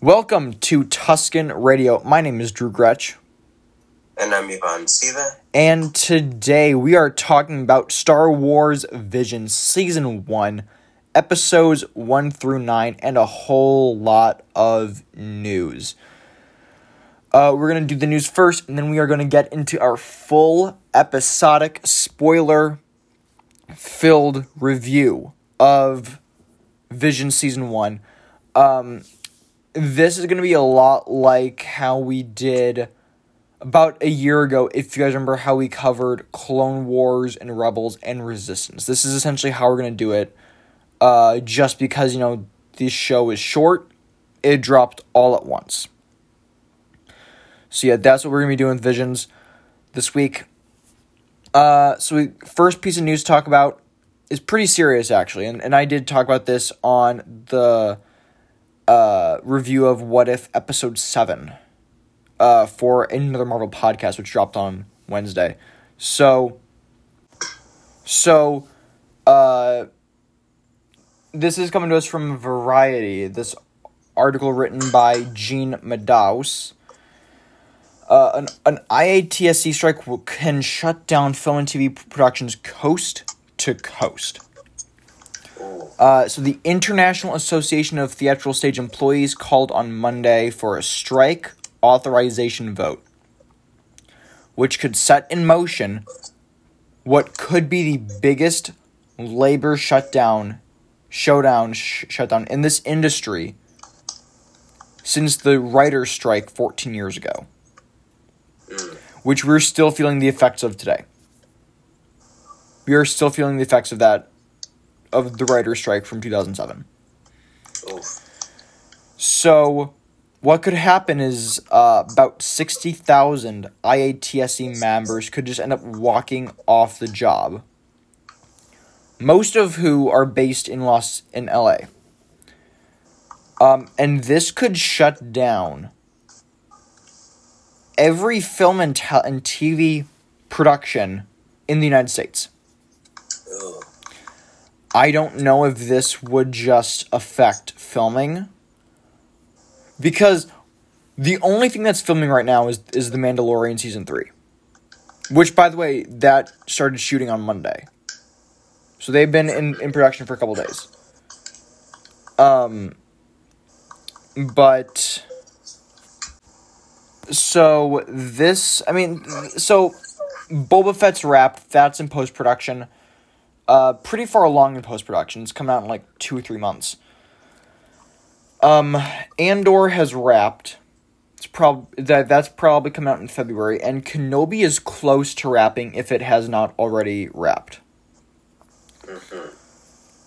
Welcome to Tusken Radio. My name is Drew Gretsch, And I'm Ivan Siva. and today we are talking about Star Wars Vision Season 1, Episodes 1 through 9, and a whole lot of news. Uh, we're going to do the news first, and then we are going to get into our full episodic spoiler filled review of Vision Season 1. Um, this is going to be a lot like how we did about a year ago. If you guys remember how we covered Clone Wars and Rebels and Resistance, this is essentially how we're going to do it. Uh, just because, you know, this show is short, it dropped all at once. So, yeah, that's what we're going to be doing with Visions this week. Uh, so, we, first piece of news to talk about is pretty serious, actually. And, and I did talk about this on the uh, review of What If Episode 7 uh, for another Marvel podcast, which dropped on Wednesday. So, so, uh, this is coming to us from Variety. This article written by Gene Maddaus. Uh, an, an IATSE strike can shut down film and TV productions coast to coast. Uh, so the International Association of Theatrical Stage Employees called on Monday for a strike authorization vote, which could set in motion what could be the biggest labor shutdown, showdown, sh- shutdown in this industry since the writer's strike 14 years ago, which we're still feeling the effects of today. We are still feeling the effects of that of the writer's strike from 2007. Oof. So, what could happen is uh, about 60,000 IATSE members could just end up walking off the job. Most of who are based in Los in LA. Um, and this could shut down every film and, te- and TV production in the United States. I don't know if this would just affect filming because the only thing that's filming right now is is The Mandalorian season 3. Which by the way, that started shooting on Monday. So they've been in, in production for a couple days. Um but so this I mean so Boba Fett's wrapped, that's in post production uh, pretty far along in post production. It's coming out in like two or three months. Um, Andor has wrapped. It's prob that that's probably coming out in February, and Kenobi is close to wrapping if it has not already wrapped.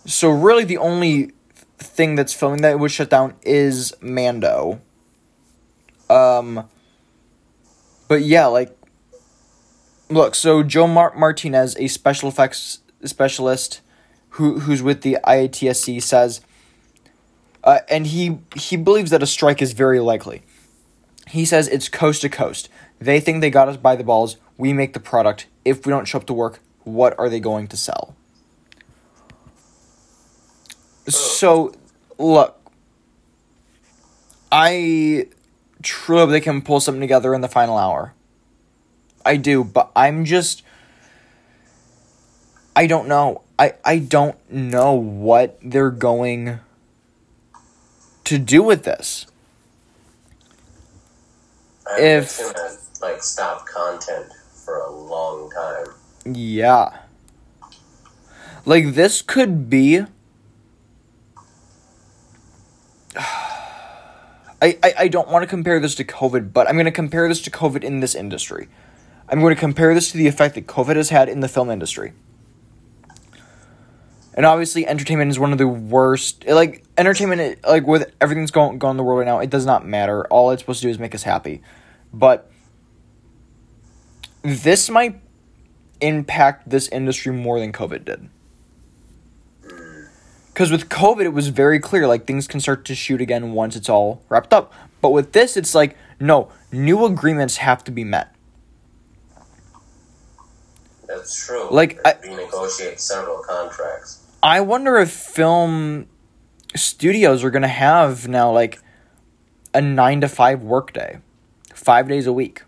So really, the only thing that's filming that was shut down is Mando. Um, but yeah, like, look, so Joe Mar- Martinez, a special effects specialist who who's with the IATSE says uh, and he he believes that a strike is very likely. He says it's coast to coast. They think they got us by the balls. We make the product. If we don't show up to work, what are they going to sell? So, look, I truly hope they can pull something together in the final hour. I do, but I'm just I don't know. I I don't know what they're going to do with this. I If- gonna like stop content for a long time. Yeah. Like this could be I, I, I don't want to compare this to COVID, but I'm going to compare this to COVID in this industry. I'm going to compare this to the effect that COVID has had in the film industry. And obviously, entertainment is one of the worst. Like entertainment, like with everything that's going going on in the world right now, it does not matter. All it's supposed to do is make us happy. But this might impact this industry more than COVID did. Because with COVID, it was very clear, like things can start to shoot again once it's all wrapped up. But with this, it's like no, new agreements have to be met. That's true. Like, I- renegotiate several contracts. I wonder if film studios are gonna have now like a 9 to 5 workday, 5 days a week.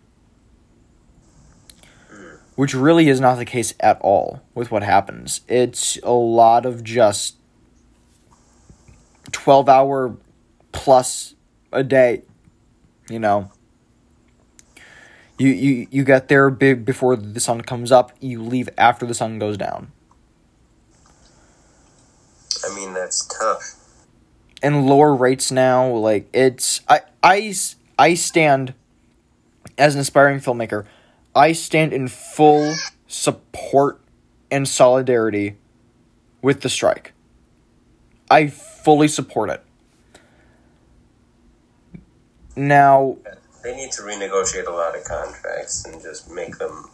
Hmm. Which really is not the case at all with what happens. It's a lot of just 12 hour plus a day, you know. You, you, you get there big before the sun comes up, you leave after the sun goes down. I mean, that's tough. and lower rates now like it's I, I i stand as an aspiring filmmaker i stand in full support and solidarity with the strike i fully support it now They need to renegotiate a lot of contracts and just make them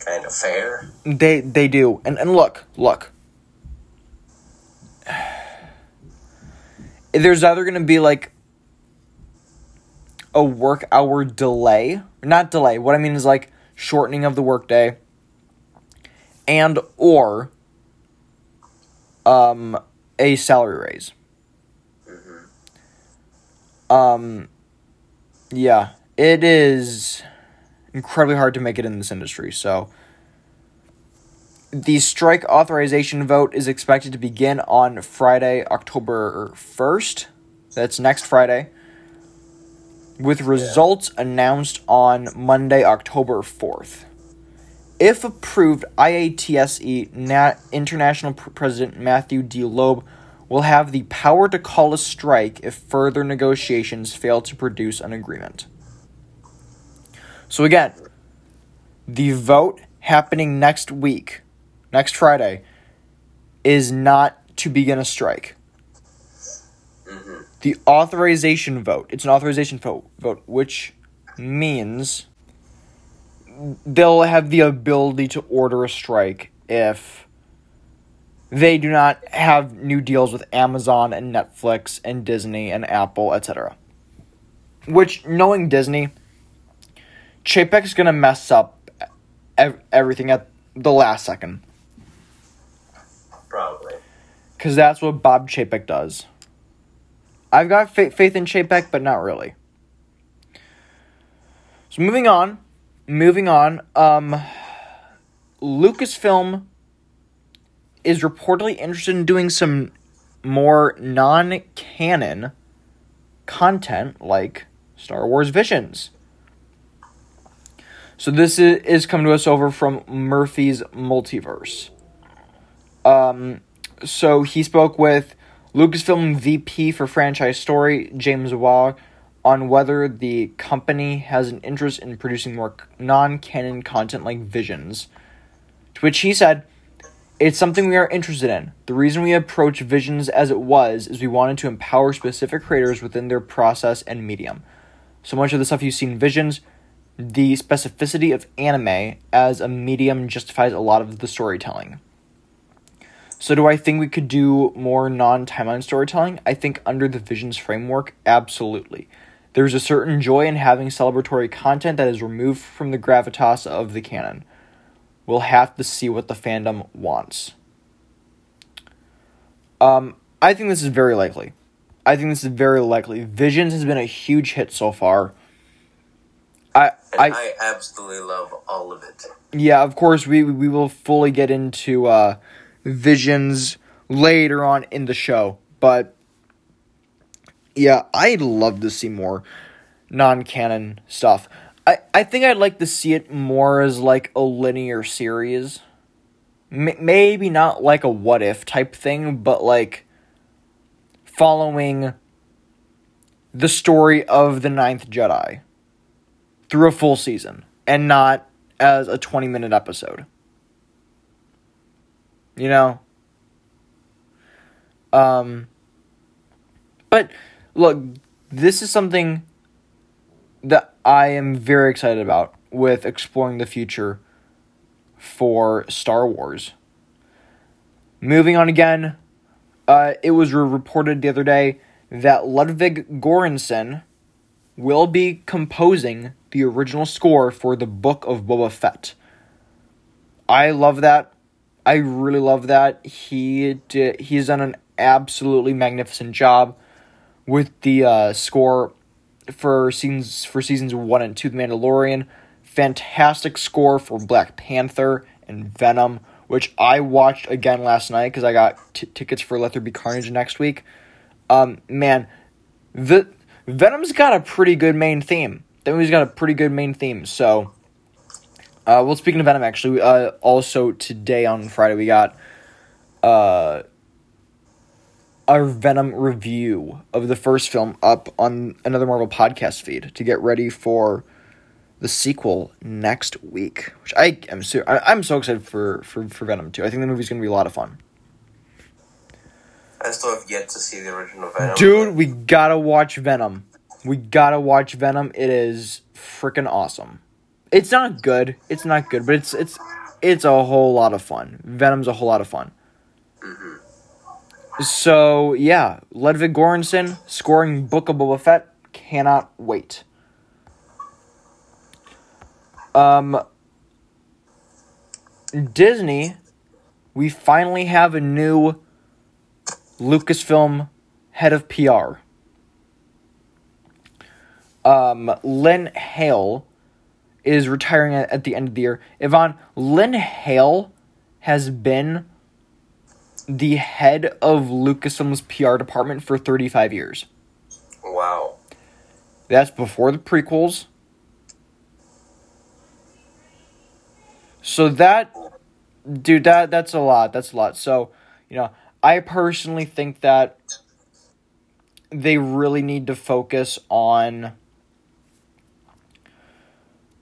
kind of fair. they they do. And and look look. There's either going to be like a work hour delay not delay what i mean is like shortening of the workday and or um a salary raise. Um yeah it is incredibly hard to make it in this industry so the strike authorization vote is expected to begin on Friday, October 1st. That's next Friday. With results announced on Monday, October 4th. If approved, IATSE E Nat- International Pr- President Matthew D. Loeb will have the power to call a strike if further negotiations fail to produce an agreement. So, again, the vote happening next week next Friday, is not to begin a strike. Mm-hmm. The authorization vote, it's an authorization vote, vote, which means they'll have the ability to order a strike if they do not have new deals with Amazon and Netflix and Disney and Apple, etc. Which, knowing Disney, Chapek's gonna mess up ev- everything at the last second. Probably. Because that's what Bob Chapek does. I've got fa- faith in Chapek, but not really. So moving on, moving on. Um, Lucasfilm is reportedly interested in doing some more non-canon content like Star Wars Visions. So this is, coming to us over from Murphy's Multiverse. Um, so he spoke with Lucasfilm VP for franchise story, James Waugh, on whether the company has an interest in producing more non canon content like Visions. To which he said, It's something we are interested in. The reason we approach Visions as it was is we wanted to empower specific creators within their process and medium. So much of the stuff you see in Visions, the specificity of anime as a medium justifies a lot of the storytelling. So, do I think we could do more non timeline storytelling? I think under the Visions framework, absolutely. There's a certain joy in having celebratory content that is removed from the gravitas of the canon. We'll have to see what the fandom wants. Um, I think this is very likely. I think this is very likely. Visions has been a huge hit so far. I, I, I, absolutely love all of it. yeah, of course we we will fully get into uh, visions later on in the show, but yeah, I'd love to see more non-canon stuff. I I think I'd like to see it more as like a linear series. M- maybe not like a what if type thing, but like following the story of the ninth Jedi through a full season and not as a 20 minute episode. You know? Um but look, this is something that I am very excited about with exploring the future for Star Wars. Moving on again, uh, it was re- reported the other day that Ludwig Göransson will be composing the original score for the Book of Boba Fett. I love that. I really love that. He did, he's done an absolutely magnificent job with the uh, score for seasons for seasons one and two, The Mandalorian. Fantastic score for Black Panther and Venom, which I watched again last night because I got t- tickets for Let There Be Carnage next week. Um, man, the Venom's got a pretty good main theme. That movie's got a pretty good main theme. So, uh, well, speaking of Venom, actually, uh, also today on Friday we got uh our Venom review of the first film up on another Marvel podcast feed to get ready for the sequel next week, which I am so I, am so excited for, for for Venom too. I think the movie's gonna be a lot of fun. I still have yet to see the original Venom. Dude, we gotta watch Venom. We gotta watch Venom. It is freaking awesome. It's not good. It's not good, but it's it's it's a whole lot of fun. Venom's a whole lot of fun. Mm-hmm. So yeah, Ludwig Göransson scoring Book of Boba Fett. Cannot wait. Um, Disney, we finally have a new Lucasfilm head of PR. Um, Lynn Hale is retiring at, at the end of the year. Yvonne, Lynn Hale has been the head of Lucasfilm's PR department for 35 years. Wow. That's before the prequels. So that dude that that's a lot. That's a lot. So, you know, I personally think that they really need to focus on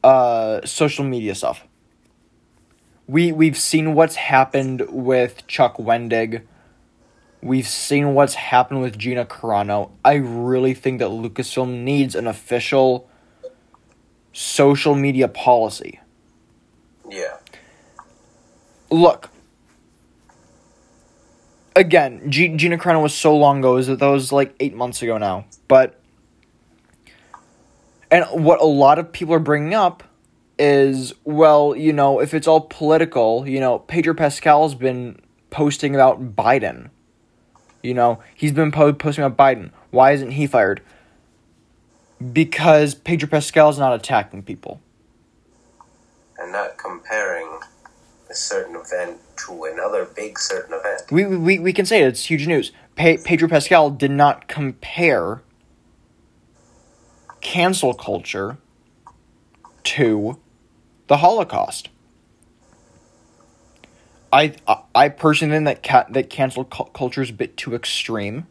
uh social media stuff. We we've seen what's happened with Chuck Wendig. We've seen what's happened with Gina Carano. I really think that Lucasfilm needs an official social media policy. Yeah. Look. Again, G- Gina Carano was so long ago. Is that that was like eight months ago now? But and what a lot of people are bringing up is, well, you know, if it's all political, you know, Pedro Pascal's been posting about Biden. You know, he's been po- posting about Biden. Why isn't he fired? Because Pedro Pascal's not attacking people. And not comparing a certain event to another big certain event. We, we, we can say it, it's huge news. Pe- Pedro Pascal did not compare cancel culture to the Holocaust. I I, personally think that ca- that cancel cu- culture is a bit too extreme.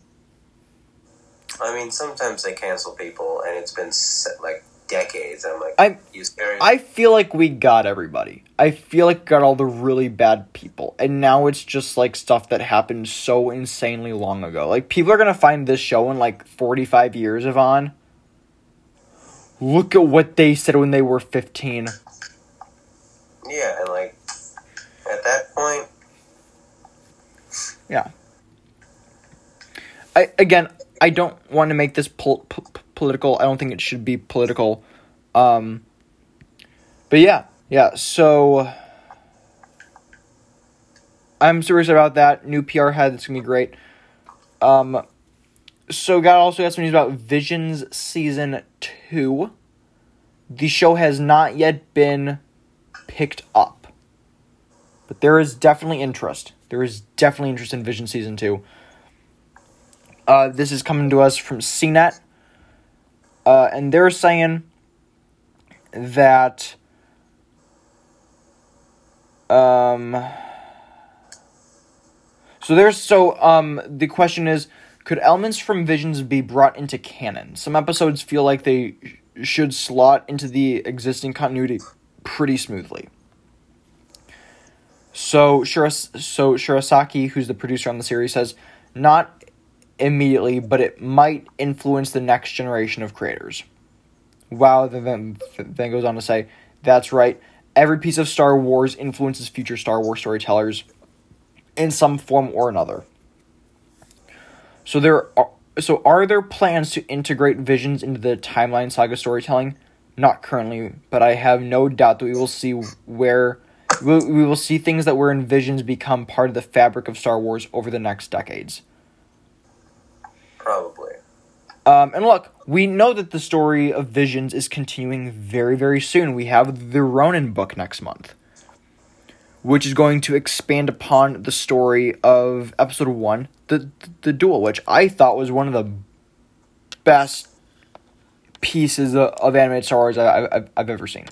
I mean, sometimes they cancel people, and it's been se- like decades. I'm like, I- you serious? I feel like we got everybody. I feel like got all the really bad people, and now it's just like stuff that happened so insanely long ago. Like people are gonna find this show in like forty five years of on. Look at what they said when they were fifteen. Yeah, and like at that point, Yeah. I again, I don't want to make this pol- p- political. I don't think it should be political. Um but yeah, yeah. So I'm serious about that new PR head. That's gonna be great. Um, so got also got some news about Visions season two. The show has not yet been picked up, but there is definitely interest. There is definitely interest in Vision season two. Uh, this is coming to us from CNET, uh, and they're saying that um. So there's so um the question is could elements from Visions be brought into canon? Some episodes feel like they sh- should slot into the existing continuity pretty smoothly. So Shiras- so Shirasaki, who's the producer on the series, says not immediately, but it might influence the next generation of creators. Wow, then then goes on to say, that's right. Every piece of Star Wars influences future Star Wars storytellers in some form or another. So there are so are there plans to integrate visions into the timeline saga storytelling? Not currently, but I have no doubt that we will see where we we will see things that were in visions become part of the fabric of Star Wars over the next decades. probably. Um, and look, we know that the story of Visions is continuing very, very soon. We have the Ronin book next month, which is going to expand upon the story of episode one, the the duel, which I thought was one of the best pieces of, of animated Star Wars I, have I've ever seen.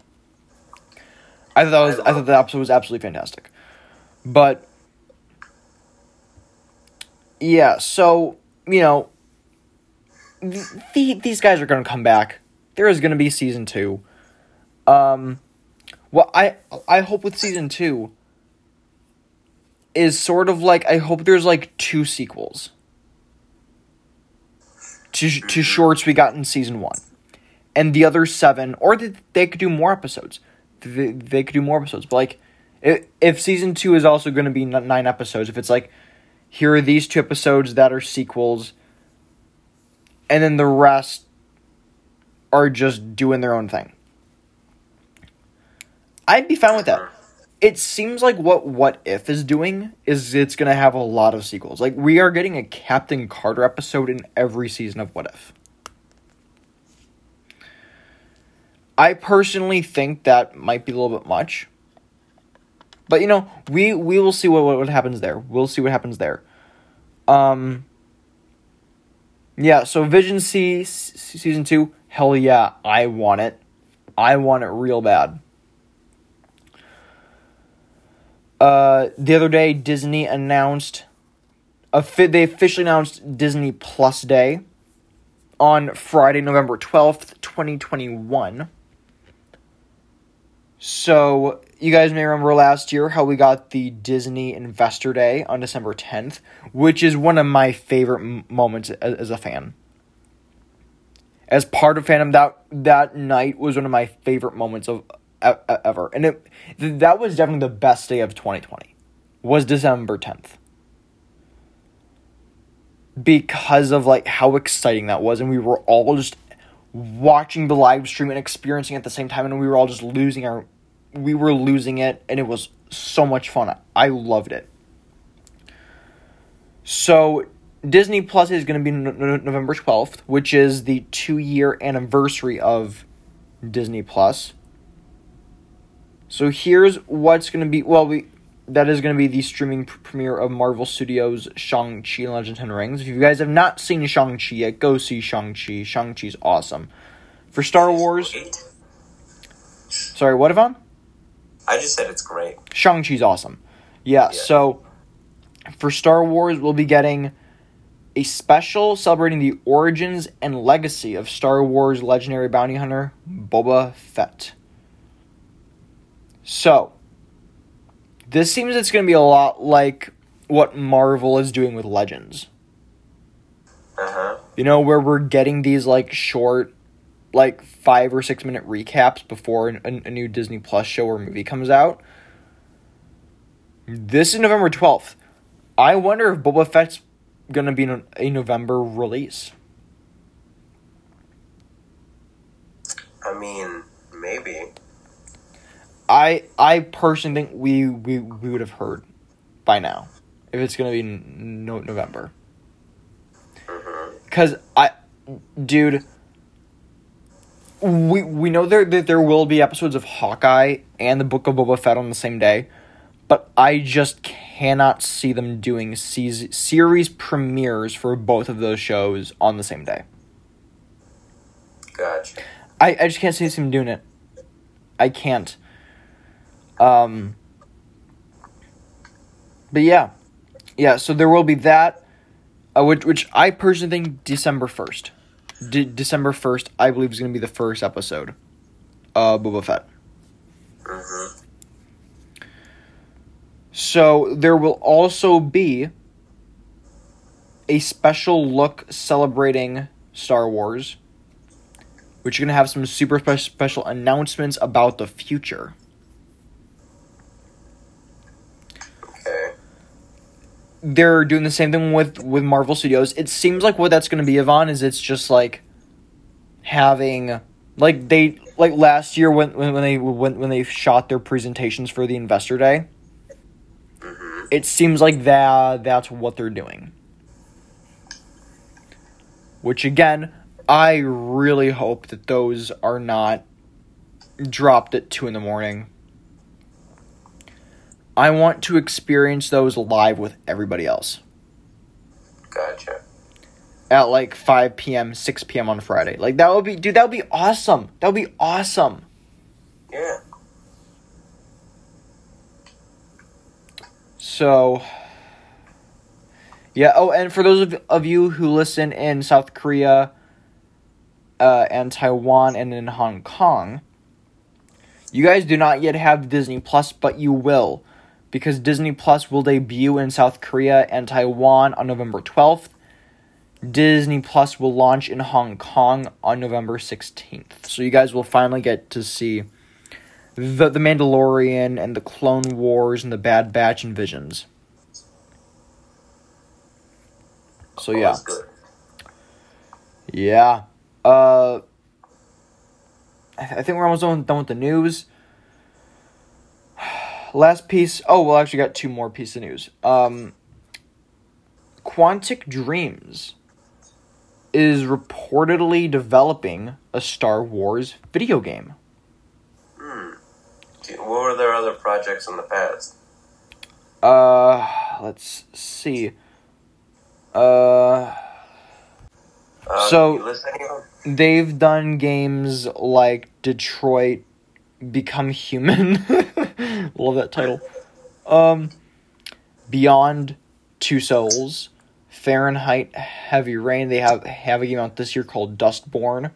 I thought that was I thought the episode was absolutely fantastic, but yeah, so you know the, these guys are going to come back. There is going to be season two. Um, well, I I hope with season two is sort of like I hope there's like two sequels to to shorts we got in season one, and the other seven, or they, they could do more episodes. They, they could do more episodes, but like if, if season two is also going to be nine episodes, if it's like here are these two episodes that are sequels and then the rest are just doing their own thing. I'd be fine with that. It seems like what What If is doing is it's going to have a lot of sequels. Like we are getting a Captain Carter episode in every season of What If. I personally think that might be a little bit much. But you know, we we will see what what happens there. We'll see what happens there. Um yeah, so Vision C season 2, hell yeah, I want it. I want it real bad. Uh, the other day, Disney announced, a fi- they officially announced Disney Plus Day on Friday, November 12th, 2021. So, you guys may remember last year how we got the Disney Investor Day on December 10th, which is one of my favorite moments as, as, a fan. As part of fandom, that that night was one of my favorite moments of ever, and it that was definitely the best day of 2020. Was December 10th because of like how exciting that was, and we were all just watching the live stream and experiencing it at the same time, and we were all just losing our we were losing it, and it was so much fun. I loved it. So, Disney Plus is going to be no- November 12th, which is the two year anniversary of Disney Plus. So, here's what's going to be. Well, we. That is going to be the streaming premiere of Marvel Studios' Shang-Chi and Legend of Ten Rings. If you guys have not seen Shang-Chi yet, go see Shang-Chi. Shang-Chi's awesome. For Star Wars. Sorry, what, Yvonne? I just said it's great. Shang-Chi's awesome. Yeah, yeah, so for Star Wars, we'll be getting a special celebrating the origins and legacy of Star Wars legendary bounty hunter Boba Fett. So, this seems it's going to be a lot like what Marvel is doing with Legends. Uh-huh. You know, where we're getting these like short like five or six minute recaps before a, a new Disney Plus show or movie comes out. This is November 12th. I wonder if Boba Fett's going to be a November release. I mean, maybe. I I personally think we we, we would have heard by now if it's going to be no, November. Because mm-hmm. I, dude, we we know there that there will be episodes of Hawkeye and the Book of Boba Fett on the same day, but I just cannot see them doing se- series premieres for both of those shows on the same day. Gotcha. I, I just can't see them doing it. I can't. Um. But yeah, yeah. So there will be that, uh, which which I personally think December first. De- December 1st, I believe, is going to be the first episode of Boba Fett. Mm-hmm. So there will also be a special look celebrating Star Wars, which are going to have some super spe- special announcements about the future. They're doing the same thing with with Marvel Studios. It seems like what that's going to be, Yvonne, is it's just like having like they like last year when when they when when they shot their presentations for the Investor Day. Mm-hmm. It seems like that that's what they're doing. Which again, I really hope that those are not dropped at 2 in the morning. I want to experience those live with everybody else Gotcha. at like 5 p.m., 6 p.m. on Friday. Like, that would be, dude, that would be awesome. That would be awesome. Yeah. So, yeah. Oh, and for those of, of you who listen in South Korea uh, and Taiwan and in Hong Kong, you guys do not yet have Disney Plus, but you will. Because Disney Plus will debut in South Korea and Taiwan on November 12th. Disney Plus will launch in Hong Kong on November 16th. So you guys will finally get to see the the Mandalorian and the Clone Wars and the Bad Batch and Visions. So Well, yeah, yeah. Uh, I, th- I think we're almost done with the news. Last piece. Oh, well, actually, got two more pieces of news. Um, Quantic Dreams is reportedly developing a Star Wars video game. Hmm. What were their other projects in the past? Uh, let's see. Uh, Uh, So- you list any of them? they've done games like Detroit Become Human. Love that title. Um, Beyond Two Souls, Fahrenheit Heavy Rain. They have have a game out this year called Dustborn.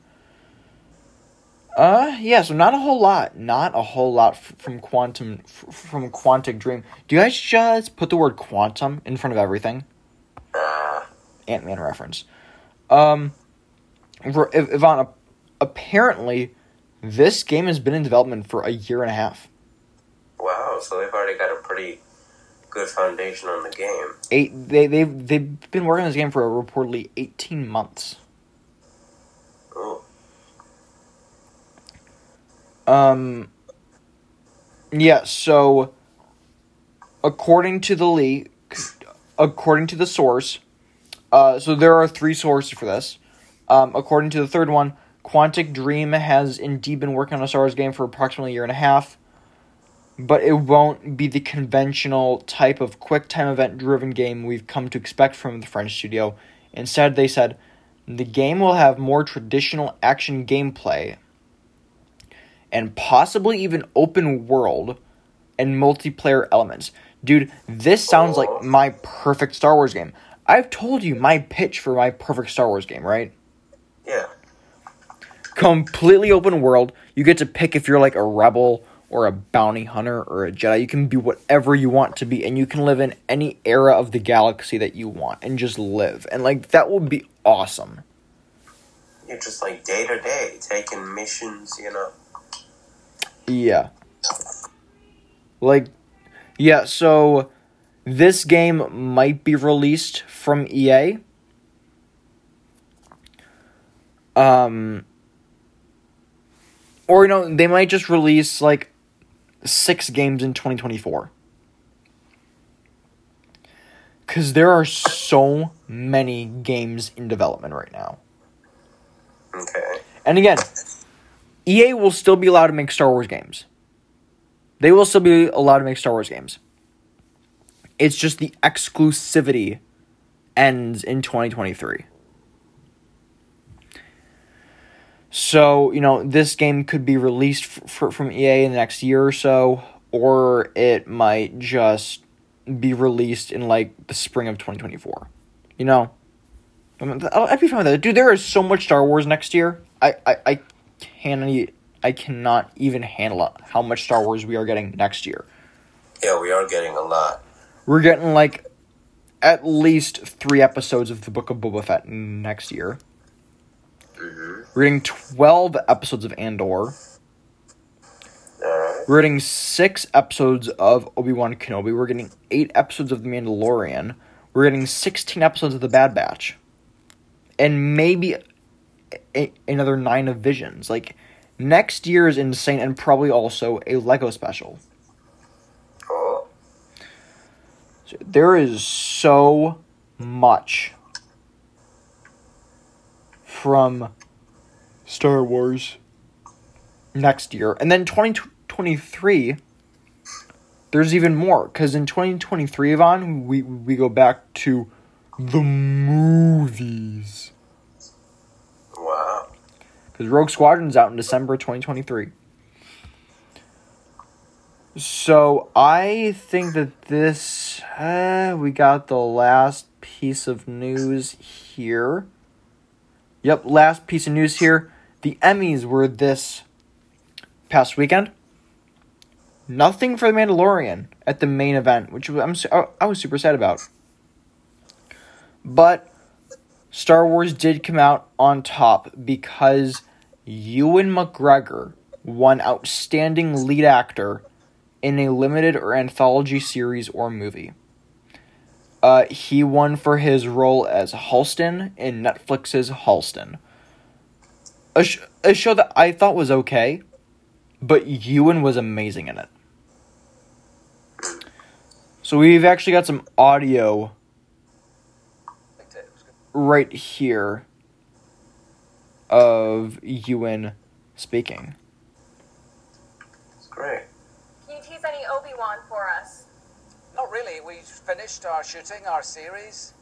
Uh, yeah, so not a whole lot, not a whole lot f- from Quantum f- from Quantic Dream. Do you guys just put the word quantum in front of everything? Uh, Ant Man reference. Um, if, apparently, this game has been in development for a year and a half. So they've already got a pretty good foundation on the game. Eight, they they've they've been working on this game for reportedly eighteen months. Ooh. Um, yeah. So, according to the leak, according to the source, uh, so there are three sources for this. Um, according to the third one, Quantic Dream has indeed been working on a Star Wars game for approximately a year and a half, but it won't be the conventional type of quick time event driven game we've come to expect from the French studio. Instead, they said the game will have more traditional action gameplay and possibly even open world and multiplayer elements. Dude, this sounds like my perfect Star Wars game. I've told you my pitch for my perfect Star Wars game, right? Yeah. completely open world. You get to pick if you're like a rebel or a bounty hunter or a Jedi. You can be whatever you want to be, and you can live in any era of the galaxy that you want and just live. And like that would be awesome. You're just like day to day, taking missions, you know. Yeah. Like, yeah, so this game might be released from EA. Um, or, you know, they might just release like six games in 2024. Because there are so many games in development right now. Okay. And again, EA will still be allowed to make Star Wars games. They will still be allowed to make Star Wars games. It's just the exclusivity ends in 2023. So, you know, this game could be released f- f- from EA in the next year or so, or it might just be released in like the spring of 2024. You know? I mean, I'd be fine with that. Dude, there is so much Star Wars next year. I, I, I can't e- I cannot even handle how much Star Wars we are getting next year. Yeah, we are getting a lot. We're getting like at least three episodes of the Book of Boba Fett next year. Mm-hmm. We're getting twelve episodes of Andor. Alright. We're getting six episodes of Obi Wan Kenobi. We're getting eight episodes of The Mandalorian. We're getting sixteen episodes of The Bad Batch, and maybe a- another nine of Visions. Like next year is insane, and probably also a Lego special. Oh. So there is so much from Star Wars next year. And then 2023 there's even more cuz in 2023 Yvonne we we go back to the movies. Wow. Cuz Rogue Squadron's out in December 2023. So I think that this uh, we got the last piece of news here. Yep, last piece of news here. The Emmys were this past weekend. Nothing for the Mandalorian at the main event, which I'm I was super sad about. But Star Wars did come out on top because Ewan McGregor won Outstanding Lead Actor in a limited or anthology series or movie. Uh, he won for his role as Halston in Netflix's Halston. A, sh- a show that I thought was okay, but Ewan was amazing in it. So we've actually got some audio right here of Ewan speaking. It's great. Can you tease any Obi Wan for us? Not really. We finished our shooting, our series,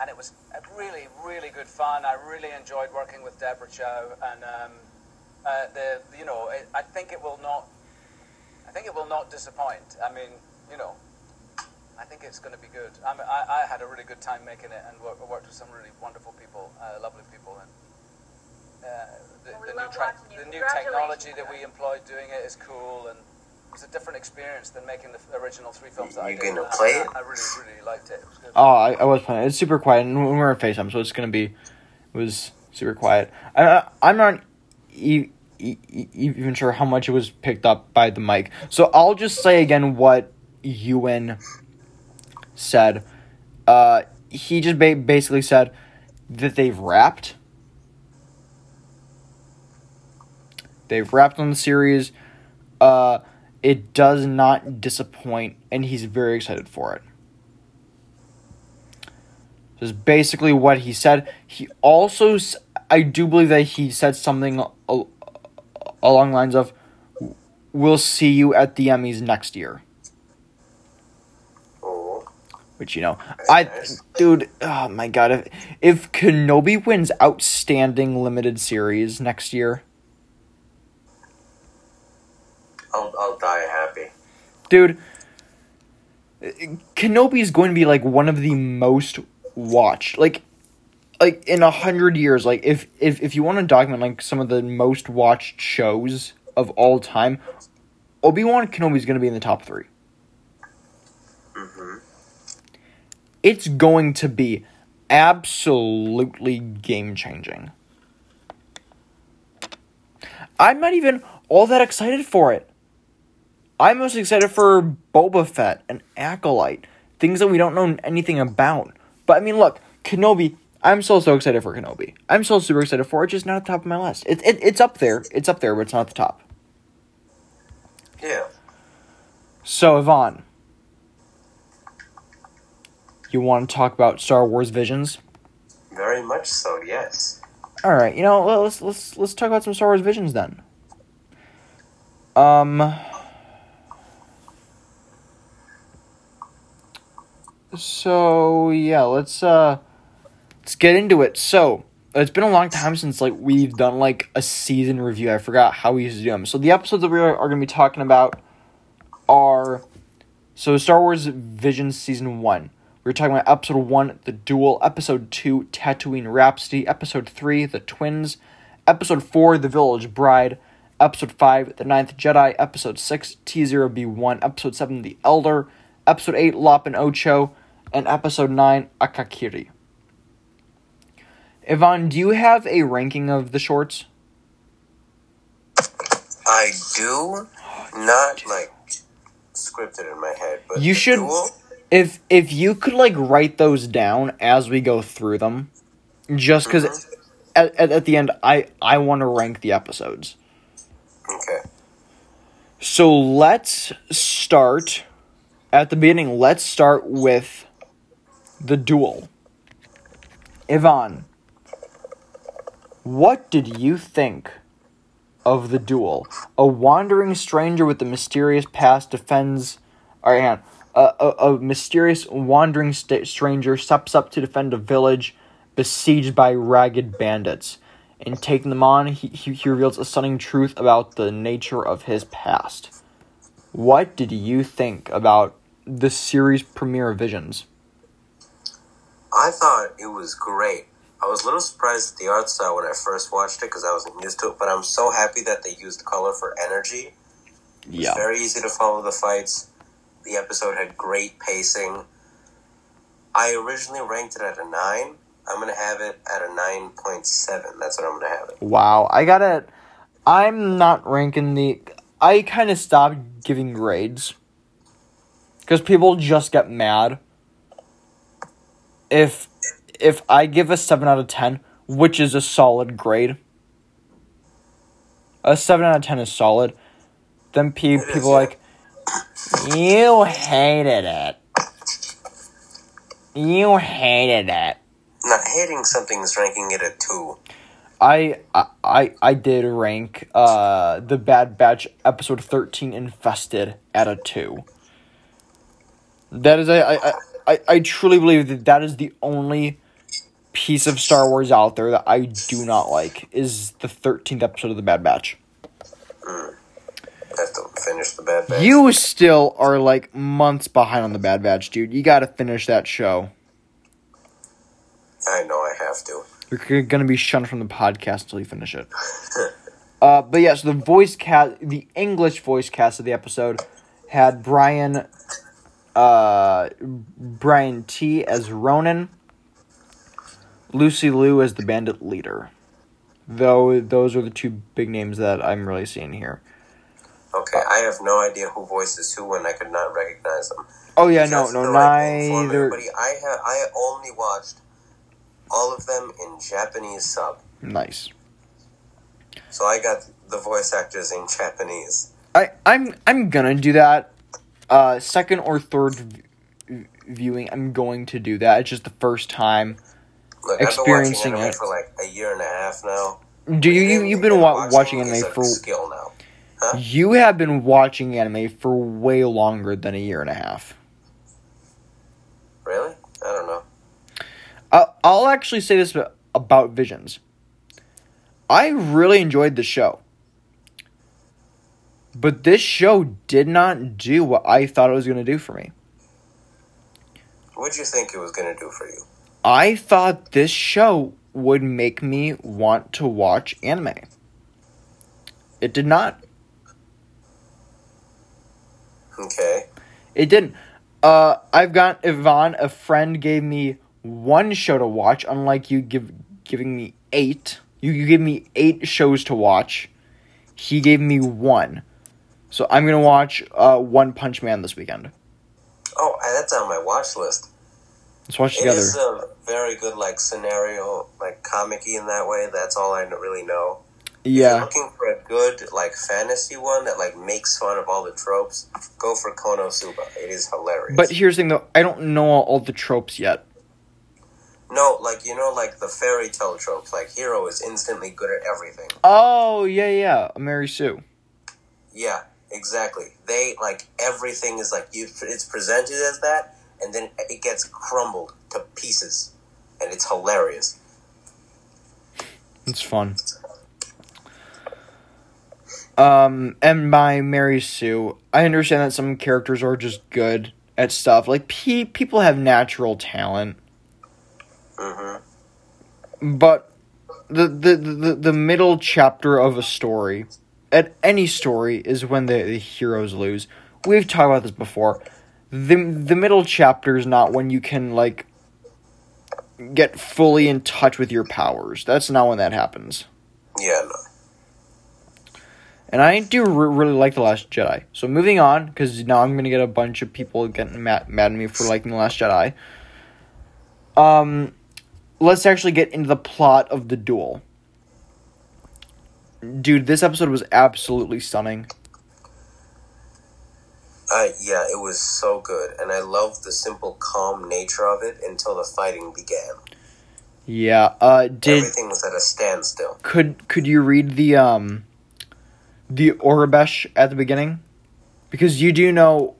and it was really, really good fun. I really enjoyed working with Deborah Chow, and um, uh, the you know it, I think it will not. I think it will not disappoint. I mean, you know, I think it's going to be good. I, mean, I, I had a really good time making it, and work, worked with some really wonderful people, uh, lovely people, and. Uh, the, Well, we the new, tra- the new technology that we employed doing it is cool, and it's a different experience than making the original three films that I You did. gonna play it? I really, really liked it. It was. Oh, I, I was playing. It's super quiet, and we're on FaceTime, so it's gonna be. It was super quiet. I, I'm not e- e- e- even sure how much it was picked up by the mic. So I'll just say again what Ewan said. Uh, he just ba- basically said that they've wrapped. They've wrapped on the series. Uh, it does not disappoint, and he's very excited for it. This is basically what he said. He also, I do believe that he said something along the lines of, "We'll see you at the Emmys next year." Which you know, I, dude, oh my god, if if Kenobi wins Outstanding Limited Series next year, I'll, I'll die happy. dude, Kenobi is going to be like one of the most watched, like, like in a hundred years. Like, if if if you want to document like some of the most watched shows of all time, Obi Wan Kenobi is going to be in the top three. hmm It's going to be absolutely game changing. I'm not even all that excited for it. I'm most excited for Boba Fett and Acolyte, things that we don't know anything about. But I mean, look, Kenobi. I'm still so excited for Kenobi. I'm still super excited for it. Just not at the top of my list. It, it it's up there. It's up there, but it's not at the top. Yeah. So Yvonne, you want to talk about Star Wars Visions? Very much so, yes. All right, you know, let's let's let's talk about some Star Wars Visions then. Um. So yeah, let's uh, let's get into it. So it's been a long time since like we've done like a season review. I forgot how we used to do them. So the episodes that we are, are going to be talking about are so Star Wars Vision season one. We are talking about episode one, the duel. Episode two, Tatooine Rhapsody. Episode three, the twins. Episode four, the Village Bride. Episode five, the Ninth Jedi. Episode six, T zero B one. Episode seven, the Elder. Episode eight, Lop and Ocho, and episode nine, Akakiri. Yvonne, do you have a ranking of the shorts? I do not like scripted in my head, but You should- duel, If if you could like write those down as we go through them, just because Mhm. at, at at the end I I want to rank the episodes. Okay. So let's start at the beginning. Let's start with the duel. Yvonne, What did you think of the duel? A wandering stranger with a mysterious past defends. Or, a, a mysterious wandering st- stranger steps up to defend a village besieged by ragged bandits. In taking them on, he, he, he reveals a stunning truth about the nature of his past. What did you think about the series premiere of Visions? I thought it was great. I was a little surprised at the art style when I first watched it because I wasn't used to it, but I'm so happy that they used color for energy. Yeah. It's very easy to follow the fights. The episode had great pacing. I originally ranked it at a 9. I'm going to have it at a 9.7. That's what I'm going to have it. Wow, I gotta. I'm not ranking the. I kind of stopped giving grades because people just get mad. If if I give a seven out of ten, which is a solid grade, a seven out of ten is solid. Then pe- is, people like you hated it. You hated it. Not hating something is ranking it a 2. I I I did rank uh the Bad Batch episode thirteen infested at a two. That is I I, I, I truly believe that that is the only piece of Star Wars out there that I do not like is the thirteenth episode of the Bad Batch. I have to finish the Bad Batch. You still are like months behind on the Bad Batch, dude. You got to finish that show. I know I have to. You're gonna be shunned from the podcast until you finish it. Uh, but yeah, so the voice cast, the English voice cast of the episode had Brian, uh, Brian Tee as Ronin, Lucy Liu as the bandit leader. Though those are the two big names that I'm really seeing here. Okay, I have no idea who voices who, and I could not recognize them. Oh yeah, no, no, I neither. I have I only watched all of them in Japanese sub, Nice. so I got the voice actors in Japanese. I I'm I'm gonna do that. Uh, second or third v- viewing, I'm going to do that. It's just the first time. Look, I've been Experiencing watching anime it. for like a year and a half now. Do you, you you've been wa- watching is anime for skill now. you have been watching anime for way longer than a year and a half. Really? I don't know. I'll, I'll actually say this about Visions. I really enjoyed the show. But this show did not do what I thought it was going to do for me. What did you think it was gonna do for you? I thought this show would make me want to watch anime. It did not. Okay. It didn't. Uh, I've got Yvonne. A friend gave me one show to watch, unlike you give giving me eight. You you gave me eight shows to watch. He gave me one, so I'm gonna watch uh, One Punch Man this weekend. Oh, that's on my watch list. Let's watch It together. is a very good like scenario, like comic-y in that way. That's all I really know. If you're yeah, looking for a good like fantasy one that like makes fun of all the tropes, go for Konosuba. It is hilarious. but here's the thing though. I don't know all, all the tropes yet. no, like you know, like the fairy tale tropes. Like hero is instantly good at everything. Oh yeah, yeah. Mary Sue. Yeah, exactly. They like everything is like you. It's presented as that, and then it gets crumbled to pieces, and it's hilarious. It's fun. Um, and by Mary Sue, I understand that some characters are just good at stuff. Like pe- people have natural talent, hmm but the, the the the middle chapter of a story, at any story, is when the, the heroes lose. We've talked about this before. the The middle chapter is not when you can like get fully in touch with your powers. That's not when that happens. Yeah, no. And I do re- really like The Last Jedi. So moving on, because now I'm going to get a bunch of people getting mad, mad at me for liking The Last Jedi. Um, let's actually get into the plot of the duel. Dude, this episode was absolutely stunning. Uh, yeah, it was so good, and I loved the simple, calm nature of it until the fighting began. Yeah. Uh, did Everything was at a standstill. could could you read the um the Aurebesh at the beginning? Because you do know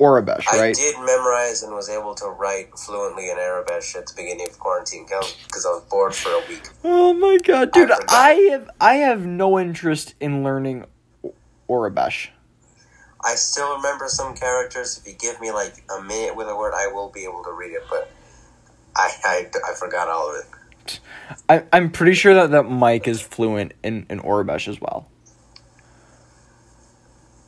Aurebesh, right? I did memorize and was able to write fluently in Arabic at the beginning of quarantine because I was bored for a week. Oh my god, dude! I. I have I have no interest in learning Aurebesh. I still remember some characters. If you give me like a minute with a word, I will be able to read it, but I, I, I forgot all of it. I, I'm pretty sure that, that Mike is fluent in, in Aurebesh as well.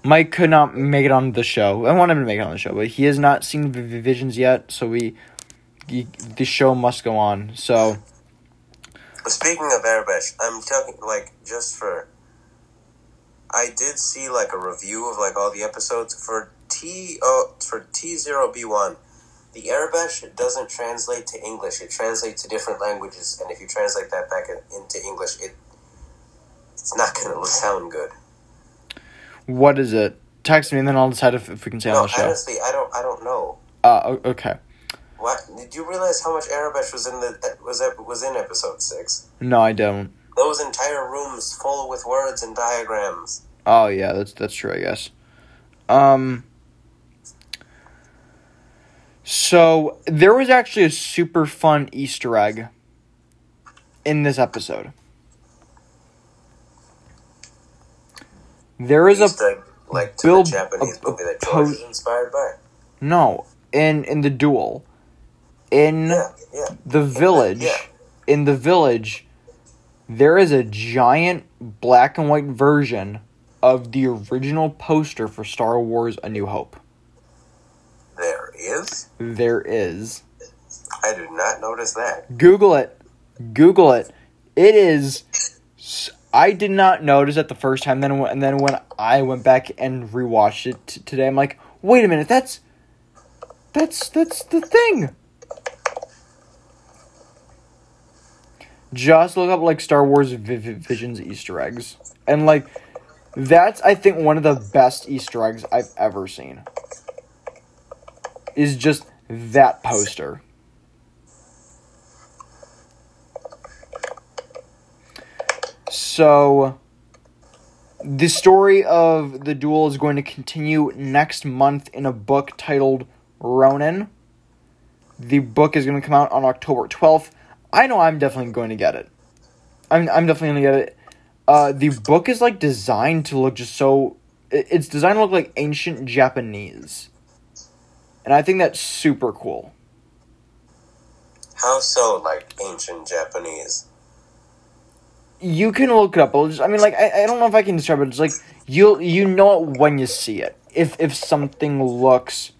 Mike could not make it on the show. I want him to make it on the show, but he has not seen the visions yet, so we he, the show must go on. So Speaking of Arabic, I'm talking like just for. I did see like a review of like all the episodes for T oh for T zero B one. The Arabic doesn't translate to English. It translates to different languages, and if you translate that back in, into English, it it's not to sound good. What is it? Text me and then I'll decide if, if we can say No, on the show. honestly, I don't. I don't know. Uh, okay. What did you realize how much Arabic was in the was was in episode six? No, I don't. Those entire rooms full with words and diagrams. Oh yeah, that's that's true. I guess. Um. So there was actually a super fun Easter egg in this episode. There is a egg, like to build- the Japanese a- a movie that George inspired by. no in in the duel in Yeah, yeah. the village Yeah. in the village there is a giant black and white version of the original poster for Star Wars A New Hope. There is. There is. I did not notice that. Google it. Google it. It is. I did not notice it the first time. Then, and then when I went back and rewatched it t- today, I'm like, wait a minute, that's that's that's the thing. Just look up like Star Wars Vi- Vi- Visions Easter eggs, and like that's I think one of the best Easter eggs I've ever seen. Is just that poster. So, the story of the duel is going to continue next month in a book titled Ronin. The book is going to come out on October 12th. I know I'm definitely going to get it. I'm, I'm definitely going to get it. Uh, the book is like designed to look just so. It's designed to look like ancient Japanese. And I think that's super cool. How so? Like ancient Japanese. You can look it up. Just, I mean, like, I, I don't know if I can describe it. It's like you you know it when you see it. If if something looks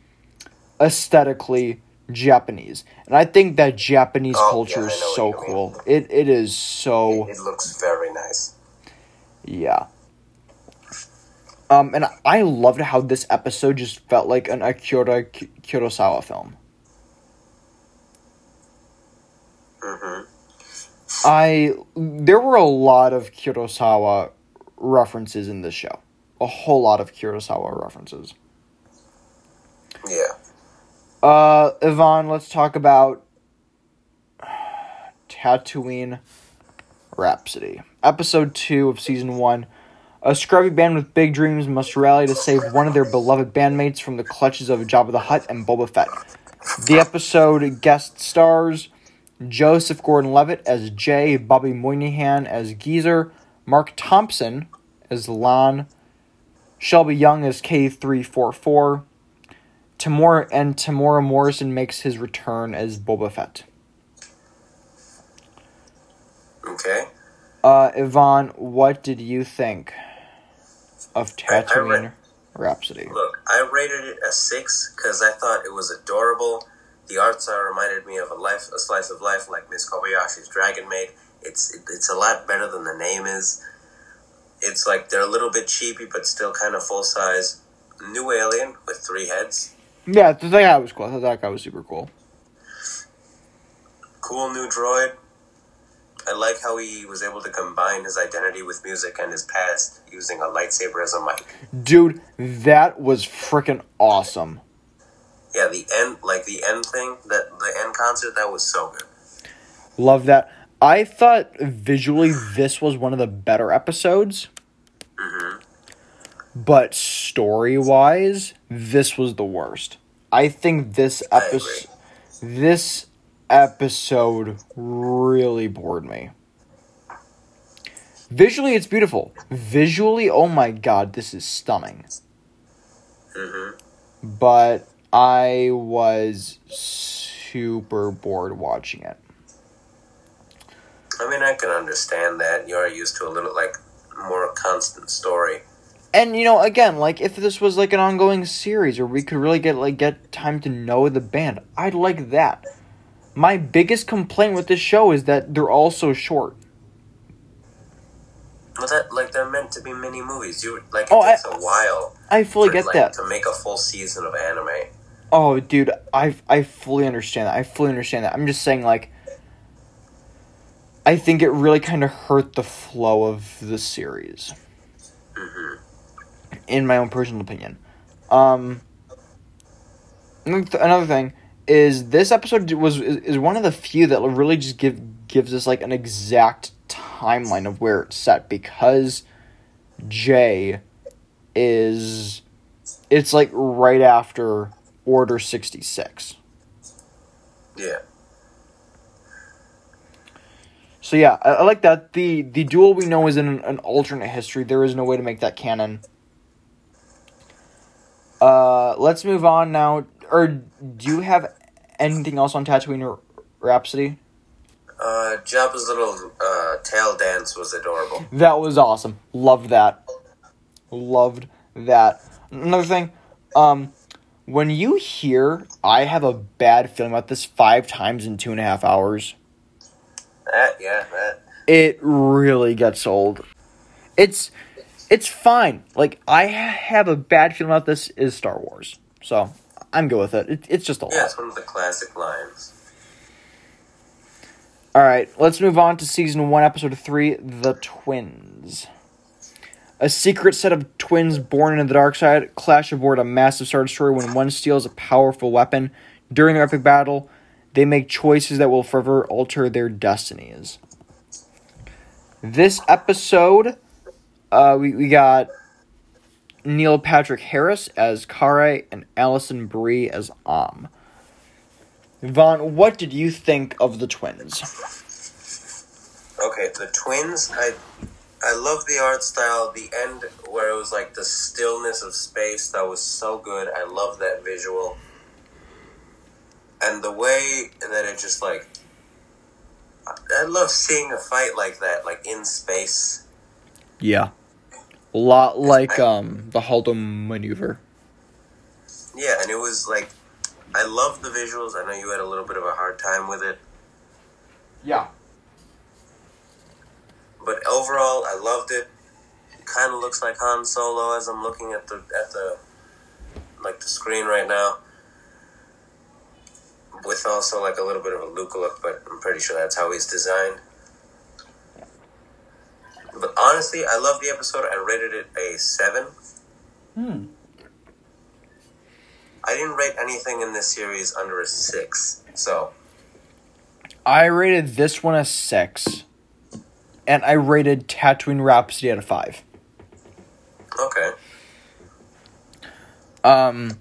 aesthetically Japanese, and I think that Japanese Oh, culture yeah, is so mean. cool. It it is so It looks very nice. yeah. Um, and I loved how this episode just felt like an Akira Kurosawa film. hmm I there were a lot of Kurosawa references in this show. A whole lot of Kurosawa references. Yeah. Uh Yvonne, let's talk about Tatooine Rhapsody. Episode 2 of season 1. A scrubby band with big dreams must rally to save one of their beloved bandmates from the clutches of Jabba the Hutt and Boba Fett. The episode guest stars Joseph Gordon Levitt as Jay, Bobby Moynihan as Geezer, Marc Thompson as Lon, Shelby Young as K344, Temuera and Temuera Morrison makes his return as Boba Fett. Okay. Uh, Yvonne, what did you think of I- I Tatooine Rhapsody? Look, I rated it a six because I thought it was adorable. The art style reminded me of a life, a slice of life, like Miss Kobayashi's Dragon Maid. It's it, it's a lot better than the name is. It's like they're a little bit cheapy, but still kind of full size. New alien with three heads. Yeah, that guy was cool. I that guy was super cool. Cool new droid. I like how he was able to combine his identity with music and his past using a lightsaber as a mic. Dude, that was freaking awesome. Yeah, the end, like the end thing, that the end concert, that was so good. Love that. I thought visually this was one of the better episodes. But story wise, this was the worst. I think this episode this episode really bored me. Visually it's beautiful. Visually, oh my god, this is stunning. Mm-hmm. But I was super bored watching it. I mean, I can understand that. You're used to a little, like, more constant story. And you know, again, like if this was like an ongoing series or we could really get like get time to know the band, I'd like that. My biggest complaint with this show is that they're all so short. But that, like, they're meant to be mini movies. You like, it Oh, takes a while I fully for, get like, that. to make a full season of anime. Oh, dude, I I fully understand that. I fully understand that. I'm just saying, like, I think it really kind of hurt the flow of the series, hmm in my own personal opinion. Um, another another thing is this episode was is, is one of the few that really just give gives us like an exact timeline of where it's set because Jay is it's like right after Order sixty six. Yeah. So yeah, I, I like that. The the duel we know is in an, an alternate history. There is no way to make that canon. Uh, let's move on now. Or do you have anything else on Tatooine or Rhapsody? Uh, Jabba's little uh, tail dance was adorable. That was awesome. Loved that. Loved that. Another thing, um, when you hear I have a bad feeling about this five times in two and a half hours, That, yeah, that. it really gets old. It's it's fine. Like I have a bad feeling about this is Star Wars, so I'm good with it. it it's just a lot. Yeah, it's one of the classic lines. All right, let's move on to season one, episode three, the twins. A secret set of twins born into the dark side clash aboard a massive Star Destroyer when one steals a powerful weapon. During their epic battle, they make choices that will forever alter their destinies. This episode, uh, we, we got Neil Patrick Harris as Karre and Alison Brie as Am. Vaughn, what did you think of the twins? Okay, the twins. I I love the art style. The end where it was like the stillness of space. That was so good. I love that visual. And the way that it just like. I I love seeing a fight like that, like in space. Yeah. A lot like um the Holdo maneuver. Yeah, and it was like. I love the visuals. I know you had a little bit of a hard time with it. Yeah. But overall, I loved it. It kind of looks like Han Solo as I'm looking at the at the like the screen right now. With also like a little bit of a Luke look, but I'm pretty sure that's how he's designed. But honestly, I love the episode. I rated it a seven. Hmm. I didn't rate anything in this series under a six. So I rated this one a six. And I rated Tatooine Rhapsody at a five. okay, Um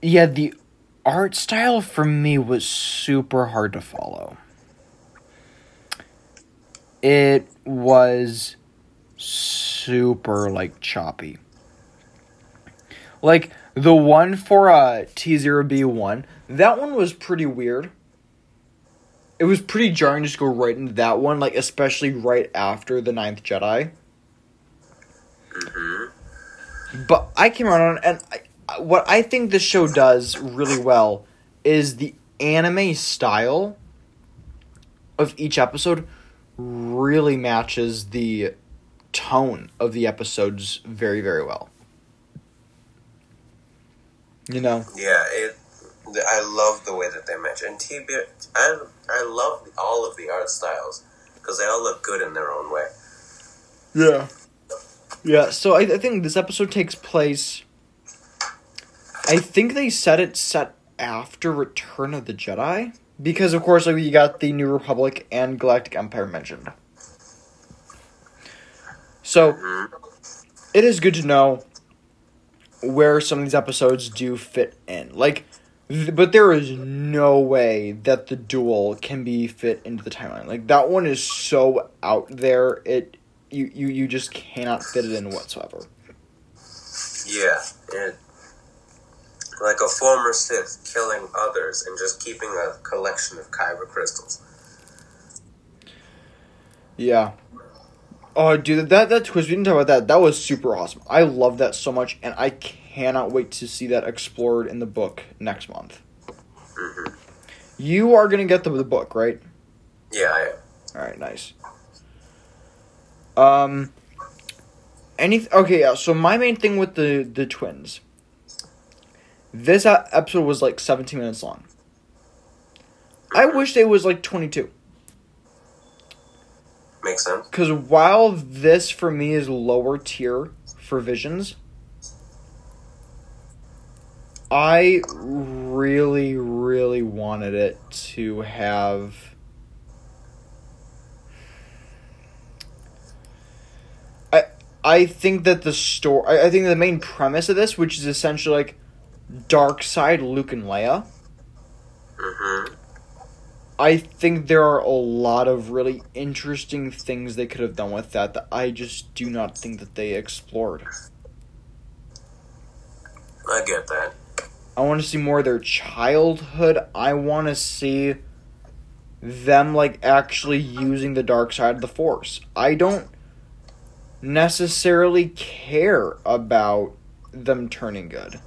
Yeah, the art style for me was super hard to follow. It was super like choppy. Like the one for uh T0B1, that one was pretty weird. It was pretty jarring just to go right into that one, like especially right after the Ninth Jedi. hmm But I came around on and I, what I think this show does really well is the anime style of each episode really matches the tone of the episodes very very well. You know, yeah, it. I love the way that they match, and TB. I I love all of the art styles because they all look good in their own way. Yeah. Yeah, so I, I think this episode takes place. I think they said it set after Return of the Jedi, because of course like you got the New Republic and Galactic Empire mentioned. So mm-hmm. it is good to know where some of these episodes do fit in. Like but there is no way that the duel can be fit into the timeline. Like that one is so out there it you you, you just cannot fit it in whatsoever. Yeah, it, like a former Sith killing others and just keeping a collection of Kyber crystals. Yeah. Oh, dude, that that twist we didn't talk about that. That was super awesome. I love that so much, and I cannot wait to see that explored in the book next month. hmm You are gonna get the the book, right? Yeah, I am. All right, nice. Um, any okay? Yeah. So my main thing with the the twins. This episode was like seventeen minutes long. I wish it was like twenty two. Makes sense. Because while this for me is lower tier for Visions, I really, really wanted it to have. I I think that the story. I, I think the main premise of this, which is essentially like Dark Side Luke and Leia. hmm I think there are a lot of really interesting things they could have done with that that I just do not think that they explored. I get that. I want to see more of their childhood. I want to see them like actually using the dark side of the force. I don't necessarily care about them turning good.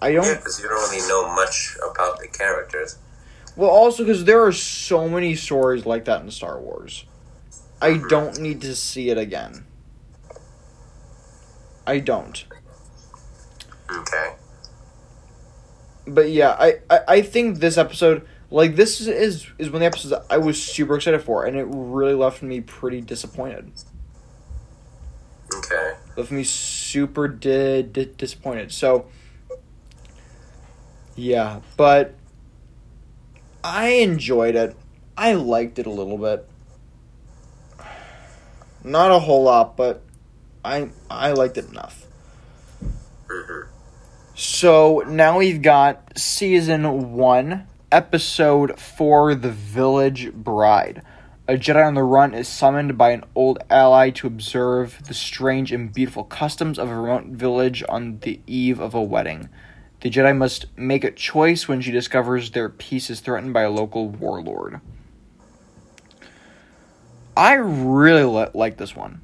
I don't Yeah, because you don't really know much about the characters. Well, also because there are so many stories like that in Star Wars. I mm-hmm. don't need to see it again. I don't. Okay. But yeah, I, I, I think this episode, like this is, is is one of the episodes I was super excited for, and it really left me pretty disappointed. Okay. Left me super di- di- disappointed. So, yeah, but I enjoyed it. I liked it a little bit. Not a whole lot, but I I liked it enough. hmm So now we've got season one, episode four, The Village Bride. A Jedi on the run is summoned by an old ally to observe the strange and beautiful customs of a remote village on the eve of a wedding. The Jedi must make a choice when she discovers their peace is threatened by a local warlord. I really li- like this one.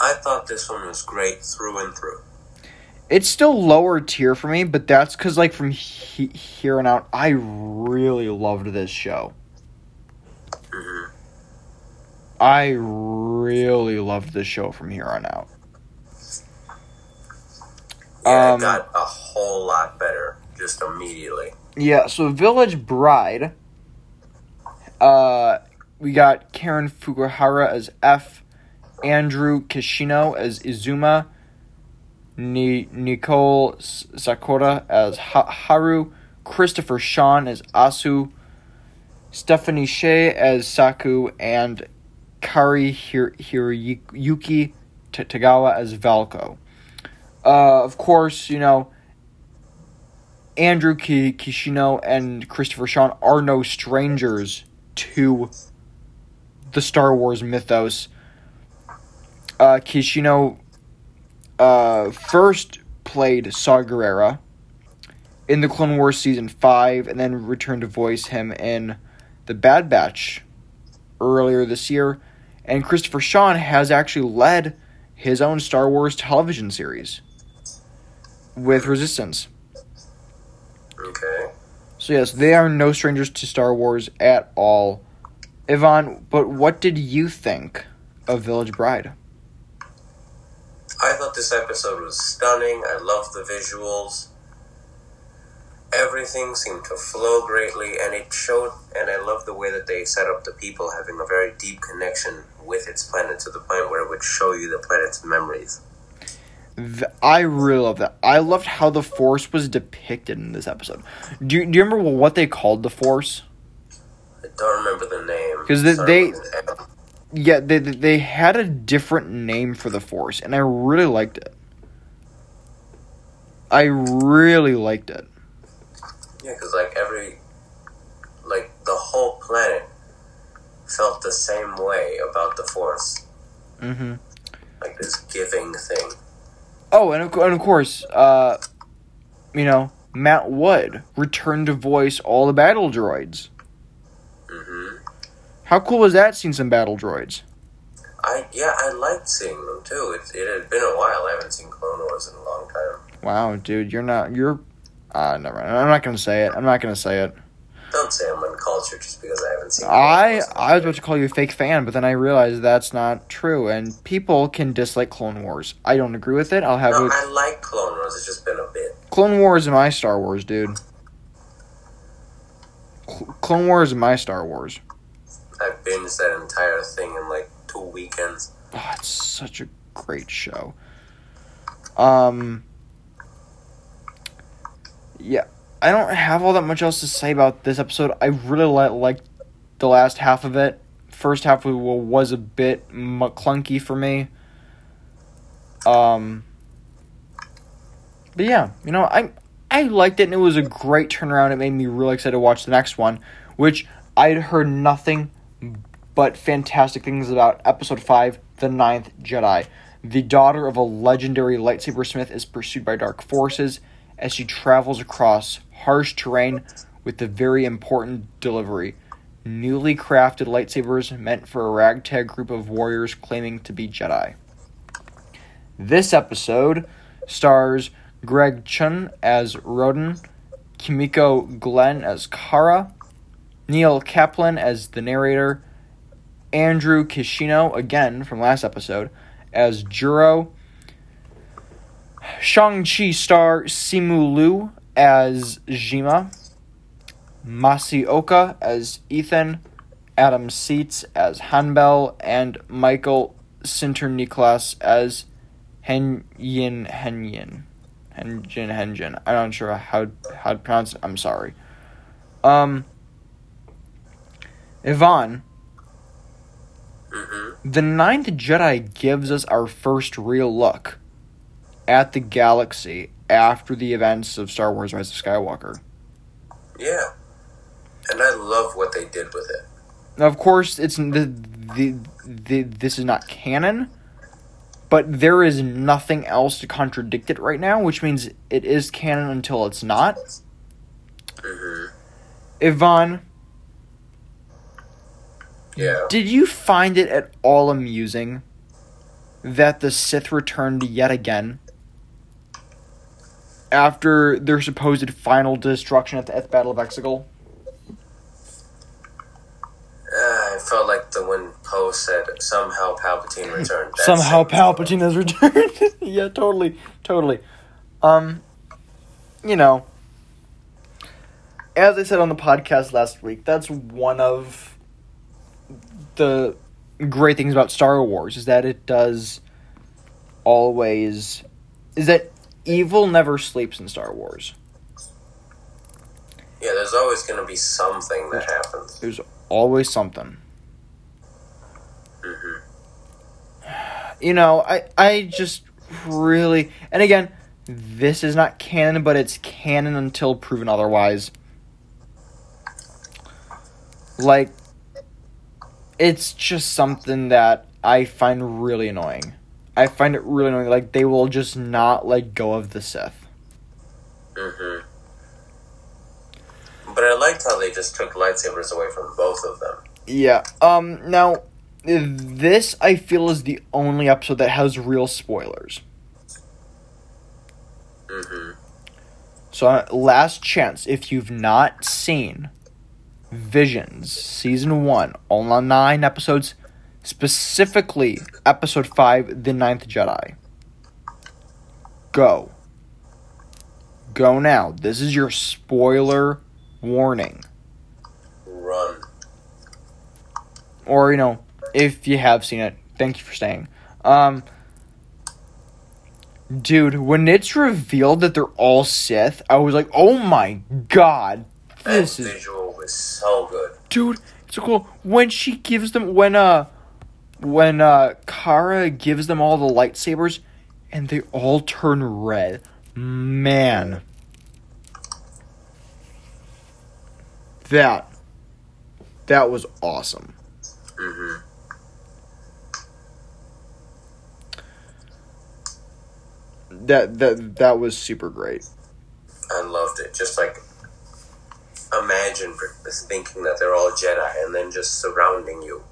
I thought this one was great through and through. It's still lower tier for me, but that's because, like, from he- here on out, I really loved this show. hmm I really loved this show from here on out. Yeah, Um, it got a whole lot better just immediately. Yeah, so Village Bride, uh, we got Karen Fukuhara as F, Andrew Kishino as Izuma, Ni- Nichole Sakura as ha- Haru, Christopher Sean as Asu, Stephanie Sheh as Saku, and Cary Hir- Hiroyuki T- Tagawa as Valko. Uh, of course, you know, Andrew Kishino and Christopher Sean are no strangers to the Star Wars mythos. Uh, Kishino uh, first played Saw Gerrera in the Clone Wars season five, and then returned to voice him in the Bad Batch earlier this year. And Christopher Sean has actually led his own Star Wars television series with Resistance. Okay. So yes, they are no strangers to Star Wars at all. Yvonne, but what did you think of Village Bride? I thought this episode was stunning. I loved the visuals. Everything seemed to flow greatly, and it showed. And I love the way that they set up the people having a very deep connection with its planet to the point where it would show you the planet's memories. I really love that. I loved how the Force was depicted in this episode. Do you, do you remember what they called the Force? I don't remember the name 'Cause they- they- with an M. Yeah, they they had a different name for the Force, and I really liked it. I really liked it. Yeah, because like every, like the whole planet felt the same way about the Force, hmm like this giving thing. Oh, and of, and of course, uh, you know, Matt Wood returned to voice all the battle droids. hmm How cool was that seeing some battle droids? I yeah, I liked seeing them too. It, it had been a while. I haven't seen Clone Wars in a long time. Wow, dude, you're not you're uh never mind. I'm not gonna say it. I'm not gonna say it. Don't say I'm uncultured just because I haven't seen. I I was about to call you a fake fan, but then I realized that's not true and people can dislike Clone Wars. I don't agree with it. I'll have No, it. I like Clone Wars. It's just been a bit. Clone Wars is my Star Wars, dude. Cl- Clone Wars is my Star Wars. I binged that entire thing in like two weekends. Oh, it's such a great show. Um, yeah, I don't have all that much else to say about this episode. I really li- liked the last half of it. First half was a bit clunky for me. Um, but yeah, you know, I I liked it, and it was a great turnaround. It made me really excited to watch the next one, which I'd heard nothing but fantastic things about episode 5 the ninth jedi the daughter of a legendary lightsaber smith is pursued by dark forces as she travels across harsh terrain with the very important delivery newly crafted lightsabers meant for a ragtag group of warriors claiming to be jedi this episode stars greg chun as roden kimiko glenn as kara neil kaplan as the narrator Andrew Kishino, again from last episode, as Juro. Shang-Chi star Simu Liu as Jima. Masi Oka as Ethan. Adam Seitz as Hanbel. And Michael Sinterniklaas as Henyin Henyin. Henjin Henjin. I'm not sure how, how to pronounce it. I'm sorry. Um, Yvonne. hmm The Ninth Jedi gives us our first real look at the galaxy after the events of Star Wars Rise of Skywalker. Yeah, and I love what they did with it. Now, of course, it's the, the, the this is not canon, but there is nothing else to contradict it right now, which means it is canon until it's not. hmm Yvonne, Yeah. did you find it at all amusing that the Sith returned yet again after their supposed final destruction at the, at the Battle of Exegol? Uh, I felt like the when Poe said somehow Palpatine returned. Somehow Palpatine has returned. yeah, totally, totally. Um, you know, as I said on the podcast last week, that's one of the great things about Star Wars is that it does always is that evil never sleeps in Star Wars. Yeah, there's always going to be something that happens. There's always something. hmm you know, I I just really and again, this is not canon, but it's canon until proven otherwise. Like it's just something that I find really annoying. I find it really annoying. Like they will just not let go of the Sith. hmm But I liked how they just took lightsabers away from both of them. Yeah. Um. Now, this I feel is the only episode that has real spoilers. hmm So, uh, last chance if you've not seen Visions season one, all nine episodes, specifically episode five, The Ninth Jedi. Go. Go now. This is your spoiler warning. Run. Or, you know, if you have seen it, thank you for staying. Um, Dude, when it's revealed that they're all Sith, I was like, oh my god, this that is visual was so good. dude, it's so cool. When she gives them when uh when uh Kara gives them all the lightsabers and they all turn red. Man. That that was awesome. hmm That that that was super great. I loved it. Just like imagine thinking that they're all Jedi, and then just surrounding you,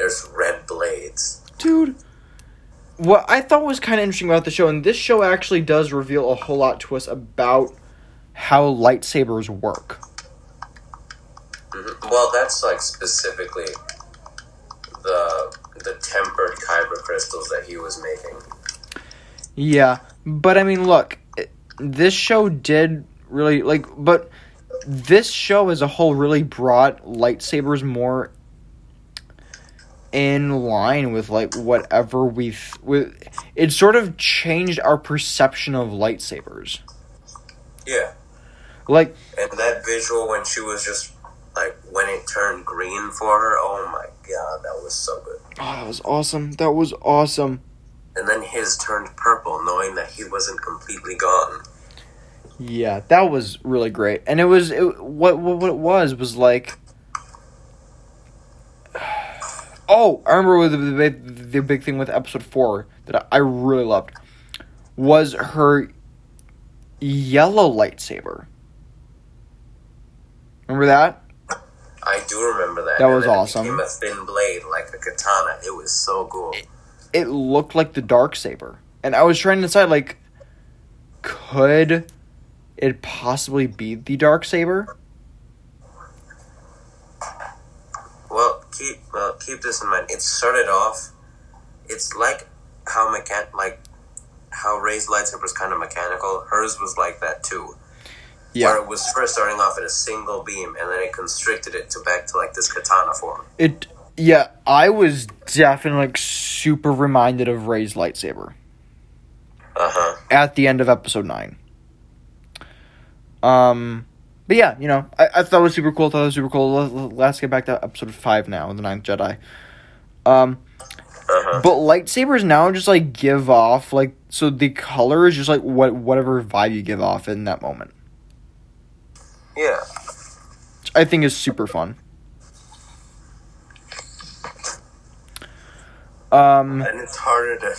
there's red blades. Dude, what I thought was kind of interesting about the show, and this show actually does reveal a whole lot to us about how lightsabers work. hmm Well, that's like specifically the the tempered kyber crystals that he was making. Yeah, but I mean, look, it- this show did really like, but this show as a whole really brought lightsabers more in line with like whatever we've with. It sort of changed our perception of lightsabers. Yeah, Like, and that visual when she was just like when it turned green for her. Oh my god, that was so good. oh, that was awesome. That was awesome. And then his turned purple, knowing that he wasn't completely gone. Yeah, that was really great, and it was it, what what what it was was like. Oh, I remember the, the big- the big thing with episode four that I really loved was her yellow lightsaber. Remember that? I do remember that. That was then it awesome. became a thin blade like a katana. It was so cool. It looked like the dark saber, and I was trying to decide like, could it possibly be the dark saber? Well, keep well, keep this in mind. It started off. It's like how mechan like how Rey's lightsaber was kind of mechanical. Hers was like that too. Yeah. Where it was first starting off at a single beam, and then it constricted it to back to like this katana form. It yeah, I was definitely like super reminded of Rey's lightsaber Uh huh. at the end of episode nine. Um, but yeah, you know, I, I thought it was super cool. Thought it was super cool. Let- Let's get back to episode five now, the Ninth Jedi. Um, Uh huh. but lightsabers now just like give off like so the color is just like what whatever vibe you give off in that moment. Yeah. Which I think is super fun. Um, And it's harder to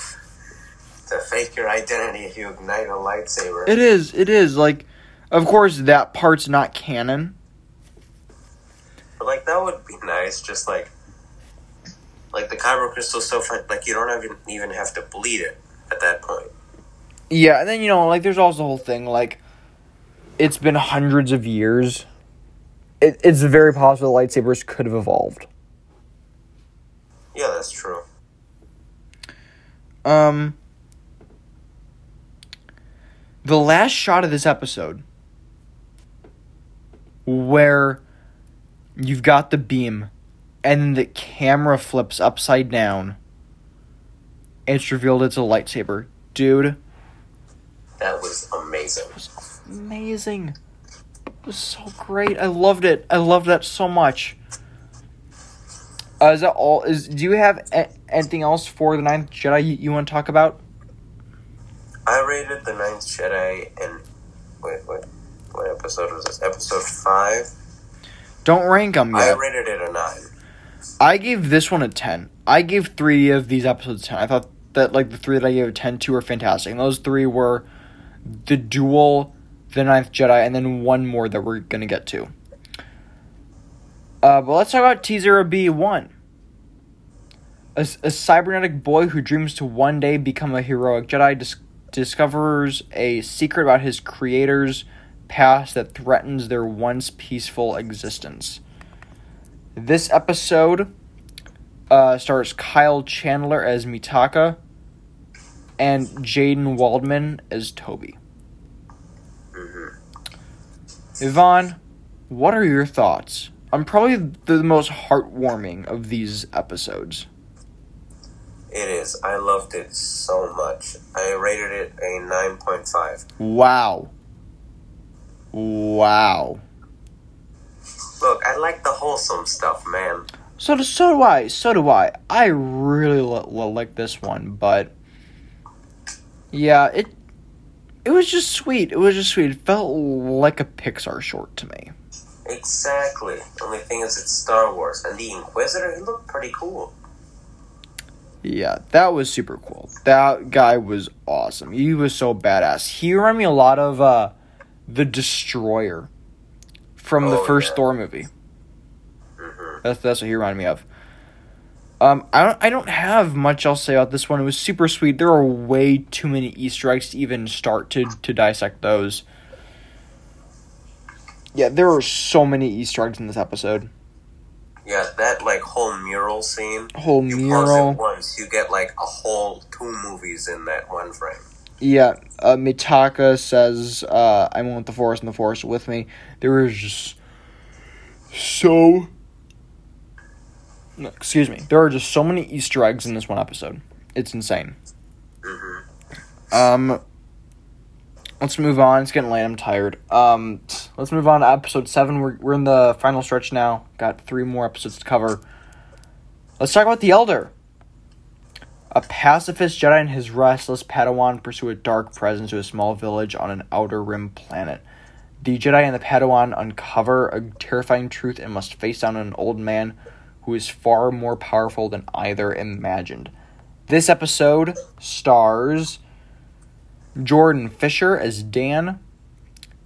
to fake your identity if you ignite a lightsaber. it is. It is like, of course, that part's not canon. But like that would be nice. Just like like the kyber crystal's so fun. Like you don't even even have to bleed it at that point. Yeah, and then you know, like, there's also the whole thing like, it's been hundreds of years. It, it's very possible lightsabers could have evolved. Yeah, that's true. Um, the last shot of this episode, where you've got the beam, and the camera flips upside down. It's revealed it's a lightsaber, dude. That was amazing. Amazing. It was so great. I loved it. I loved that so much. Uh, is that all? Is do you have a- anything else for the Ninth Jedi you, you want to talk about? I rated the Ninth Jedi and wait, wait, what episode was this? Episode five. Don't rank them yet. I rated it a nine. I gave this one a 10. I gave three of these episodes 10. I thought that, like, the three that I gave a 10 to were fantastic. And those three were The Duel, The Ninth Jedi, and then one more that we're going to get to. Uh, but let's talk about T0B1. A, a cybernetic boy who dreams to one day become a heroic Jedi dis- discovers a secret about his creator's past that threatens their once peaceful existence. This episode uh, stars Kyle Chandler as Mitaka and Jaden Waldman as Toby. hmm Yvonne, what are your thoughts? I'm probably the most heartwarming of these episodes. It is. I loved it so much. I rated it a 9.5. Wow. Wow. Look, I like the wholesome stuff, man. So do, so do I. So do I. I really lo- lo- like this one, but yeah, it it was just sweet. It was just sweet. It felt like a Pixar short to me. Exactly. Only thing is, it's Star Wars. And the Inquisitor, he looked pretty cool. Yeah, that was super cool. That guy was awesome. He was so badass. He reminded me a lot of uh, the Destroyer from the Oh, first yeah. Thor movie. hmm That's that's what he reminded me of. Um, I don't I don't have much else to say about this one. It was super sweet. There are way too many Easter eggs to even start to to dissect those. Yeah, there are so many Easter eggs in this episode. Yeah, that, like, whole mural scene. Whole You mural. once, you get, like, a whole two movies in that one frame. Yeah, uh, Mitaka says, uh, "I want the forest and the forest with me." There is just so. No, excuse me. There are just so many Easter eggs in this one episode. It's insane. hmm Um, let's move on. It's getting late. I'm tired. Um, let's move on to episode seven. We're we're in the final stretch now. Got three more episodes to cover. Let's talk about the Elder. A pacifist Jedi and his restless Padawan pursue a dark presence to a small village on an outer rim planet. The Jedi and the Padawan uncover a terrifying truth and must face down an old man who is far more powerful than either imagined. This episode stars Jordan Fisher as Dan,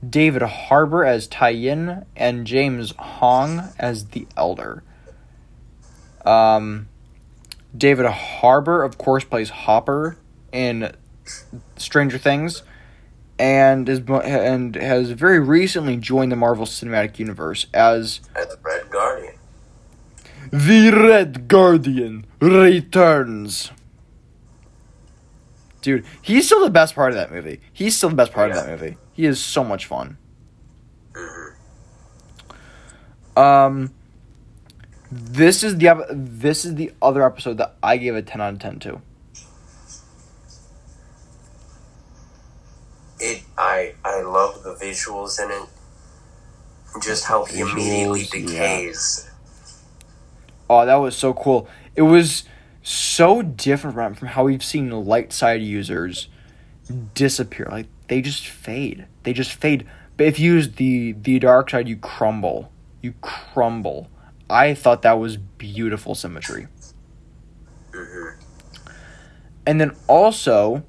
David Harbour as Tyin, and James Hong as the Elder. Um, David Harbour, of course, plays Hopper in Stranger Things, and is and has very recently joined the Marvel Cinematic Universe as As Red Guardian. the Red Guardian returns. Dude, he's still the best part of that movie. He's still the best part of that movie. He is so much fun. hmm Um, this is the this is the other episode that I gave a ten out of ten to. It, I, I love the visuals in it. Just how he immediately Visuals, yeah. decays. Oh, that was so cool. It was so different from, from how we've seen light side users disappear. Like they just fade. They just fade. But if you use the the dark side, you crumble. You crumble. I thought that was beautiful symmetry. hmm And then also,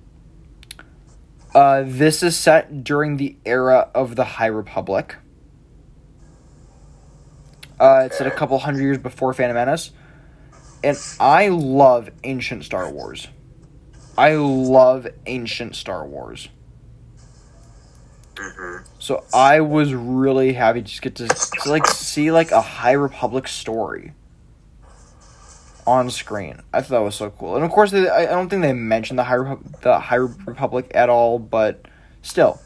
uh, this is set during the era of the High Republic. Uh, it's set a couple hundred years before Phantom Menace. And I love ancient Star Wars. I love ancient Star Wars. Hmm So I was really happy to just get to, to like see like a High Republic story on screen. I thought that was so cool, and of course, they, I, I don't think they mentioned the High Repu- the High Republic at all, but still,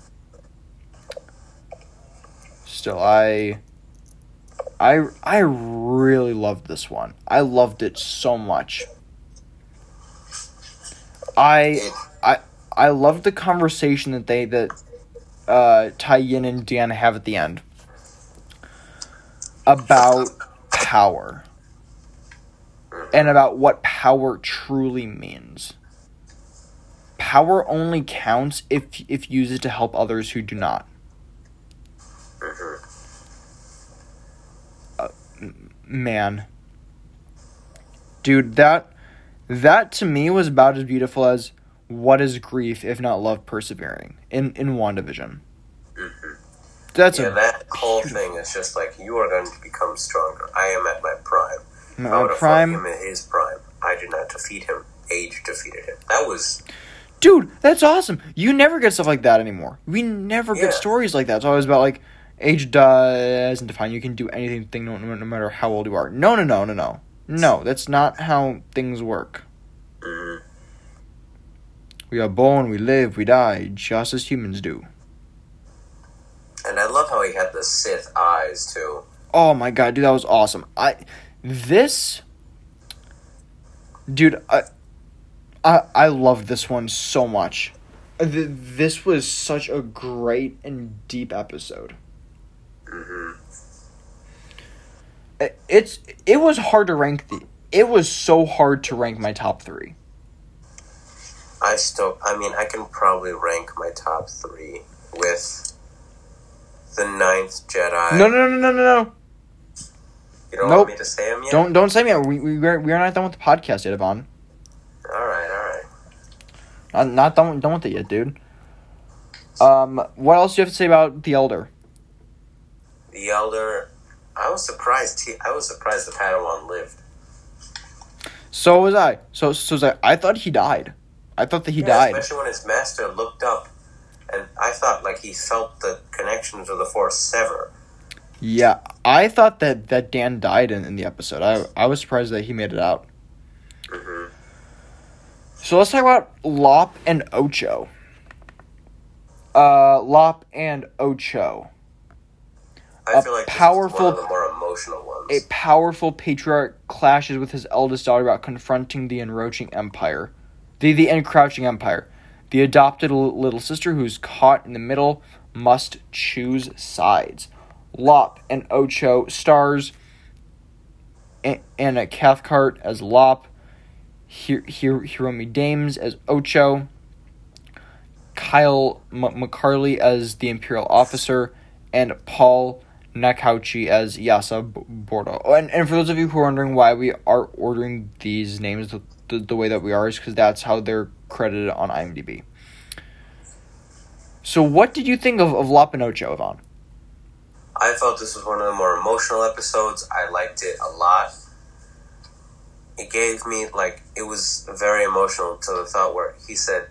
still, I, I, I really loved this one. I loved it so much. I, I, I loved the conversation that they that uh, Yin and Deanna have at the end about power and about what power truly means. Power only counts if if used to help others who do not. mhm. Man, dude, that that to me was about as beautiful as what is grief if not love persevering in in WandaVision. Mhm. That's yeah, that whole thing is just like you are going to become stronger. I am at my prime. I my would have prime. him in his prime. I did not defeat him. Age defeated him. That was Dude, that's awesome. You never get stuff like that anymore. We never Yeah. get stories like that. It's always about like age doesn't define you. Can do anything no, no matter how old you are. No, no, no, no, no. No, that's not how things work. We are born, we live, we die, just as humans do. And I love how he had the Sith eyes too. Oh my god, dude, that was awesome. I this dude, I I I love this one so much. This was such a great and deep episode. hmm It- It's it was hard to rank the. It was so hard to rank my top three. I still, I mean, I can probably rank my top three with the Ninth Jedi. No, no, no, no, no, no. you don't nope. want me to say them yet. Don't don't say me. We we we're, we're not done with the podcast yet, Yvonne. All right, all right. Not, not done done with it yet, dude. Um, what else do you have to say about the Elder? The Elder. I was surprised. He, I was surprised the Padawan lived. So was I. So so was I. I thought he died. I thought that he Yeah, died. Especially when his master looked up, and I thought like he felt the connections of the Force sever. Yeah, I thought that that Dan died in, in the episode. I I was surprised that he made it out. hmm So let's talk about Lop and Ocho. Uh, Lop and Ocho. I feel like powerful- this is one of the more emotional ones. A powerful patriarch clashes with his eldest daughter about confronting the encroaching empire. The, the encroaching empire. The adopted little sister who's caught in the middle must choose sides. Lop and Ocho stars Anna Cathcart as Lop, Hir- Hir- Hiromi Dames as Ocho, Kyle M- McCarley as the Imperial officer, and Paul Nakauchi as Yasa Bordo. And, and for those of you who are wondering why we are ordering these names the, the, way that we are, is because that's how they're credited on IMDb. So, what did you think of, of Lop and Ocho, Yvonne? I felt this was one of the more emotional episodes. I liked it a lot. It gave me like it was very emotional to the thought where he said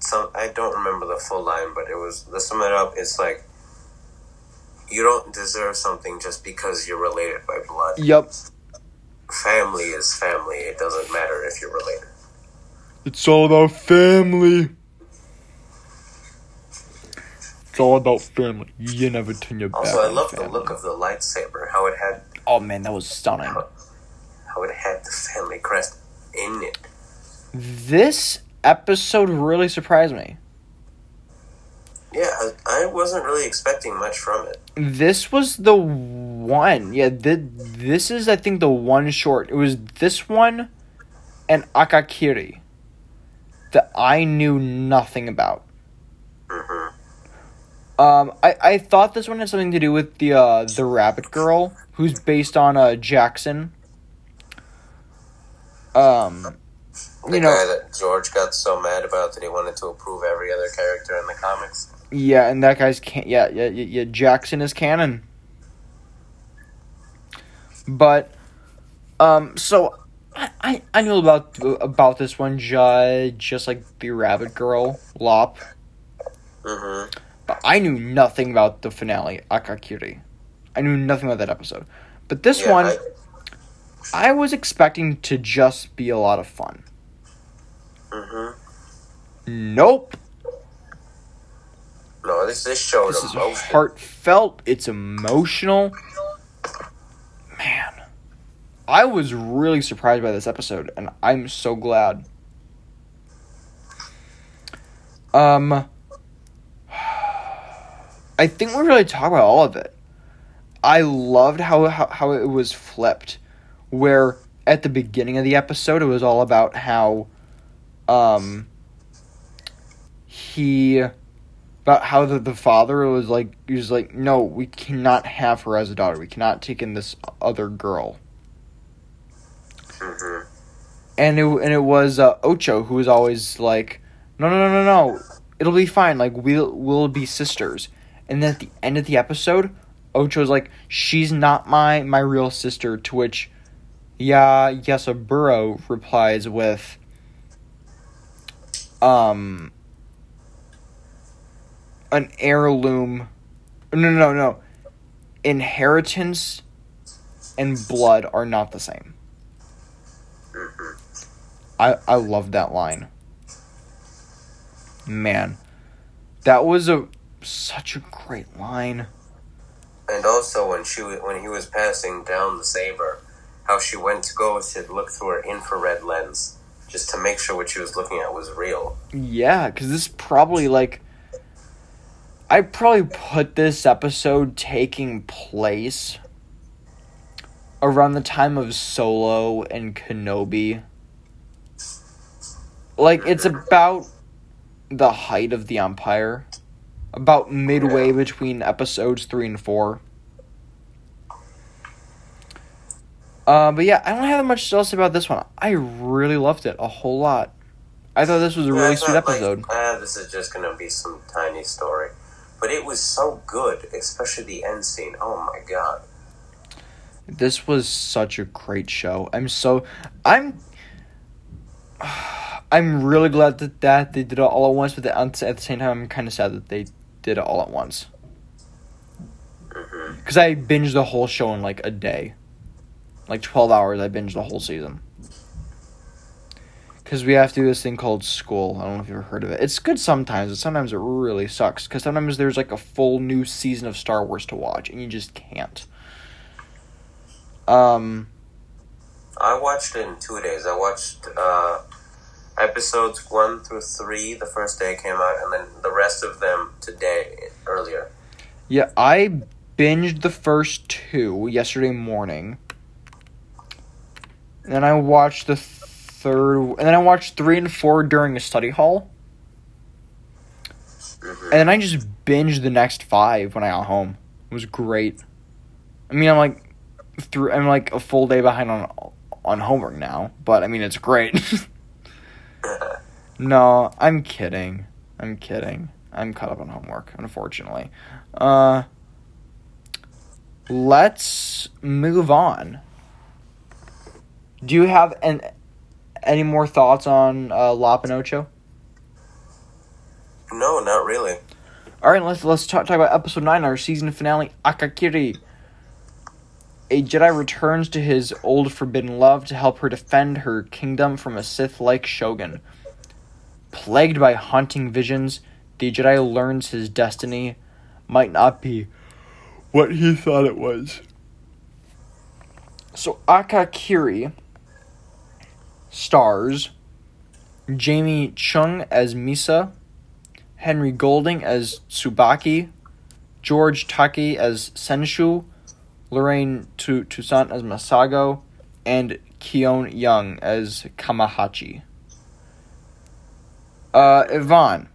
some I don't remember the full line, but it was to sum it up, it's like you don't deserve something just because you're related by blood. Yep. Family is family. It doesn't matter if you're related. It's all about family. It's all about family. You never turn your back Also, I on love the look of the lightsaber, how it had Oh man, that was stunning. how it had the family crest in it. This episode really surprised me. Yeah, I, I wasn't really expecting much from it. This was the one. Yeah, th- this is I think the one short. It was this one and Akakiri that I knew nothing about. hmm Um, I, I thought this one had something to do with the uh, the rabbit girl who's based on uh, Jaxxon. Um, The You know- guy that George got so mad about that he wanted to approve every other character in the comics. yeah, and that guy's can yeah yeah yeah, yeah Jaxxon is canon. But, um, so I, I, I knew about about this one just just like the rabbit girl Lop, hmm but I knew nothing about the finale Akakiri. I knew nothing about that episode. But this Yeah, one. I, I was expecting to just be a lot of fun. hmm Nope. No, this this This is emotion. heartfelt. It's emotional. Man. I was really surprised by this episode, and I'm so glad. Um. I think we really talk about all of it. I loved how, how, how it was flipped, where at the beginning of the episode it was all about how um he about how the, the father was like he was like no we cannot have her as a daughter. We cannot take in this other girl. Hmm and it and it was uh, Ocho who was always like no no no no no. It'll be fine. Like we'll we'll be sisters. And then at the end of the episode Ocho's like she's not my my real sister. To which yeah Yasaburo replies with um an heirloom no no no inheritance and blood are not the same I I love that line. Man, that was a such a great line. And also when she when he was passing down the saber, how she went to go to look through her infrared lens, just to make sure what she was looking at was real. Yeah, because this is probably like. I probably put this episode taking place around the time of Solo and Kenobi. Like, it's about the height of the Empire. About midway between episodes 3 and 4. Uh, but yeah, I don't have much else about this one. I really loved it a whole lot. I thought this was a Yeah, really sweet thought, like, episode. ah, this is just gonna be some tiny story, but it was so good, especially the end scene. Oh my god! This was such a great show. I'm so I'm I'm really glad that, that they did it all at once, but at the at the same time, I'm kind of sad that they did it all at once. Mm-hmm. Because I binged the whole show in like a day, like twelve hours. I binged the whole season. Because we have to do this thing called school. I don't know if you've ever heard of it. It's good sometimes, but sometimes it really sucks. Because sometimes there's like a full new season of Star Wars to watch, and you just can't. Um. I watched it in two days. I watched uh, episodes one through three the first day it came out, and then the rest of them today earlier. Yeah, I binged the first two yesterday morning. And then I watched the third, and then I watched three and four during a study hall. hmm And then I just binged the next five when I got home. It was great. I mean, I'm like, through, I'm like a full day behind on on homework now, but I mean, it's great. no, I'm kidding. I'm kidding. I'm caught up on homework, unfortunately. Uh, let's move on. Do you have an any more thoughts on uh, La Pinocho? no, not really. All right, let's let's talk, talk about episode nine, our season finale, Akakiri. A Jedi returns to his old forbidden love to help her defend her kingdom from a Sith-like shogun. Plagued by haunting visions, the Jedi learns his destiny might not be what he thought it was. So Akakiri stars Jamie Chung as Misa, Henry Golding as Tsubaki, George Takei as Senshu, Lorraine Toussaint as Masago, and Keone Young as Kamahachi. Uh, Yvonne,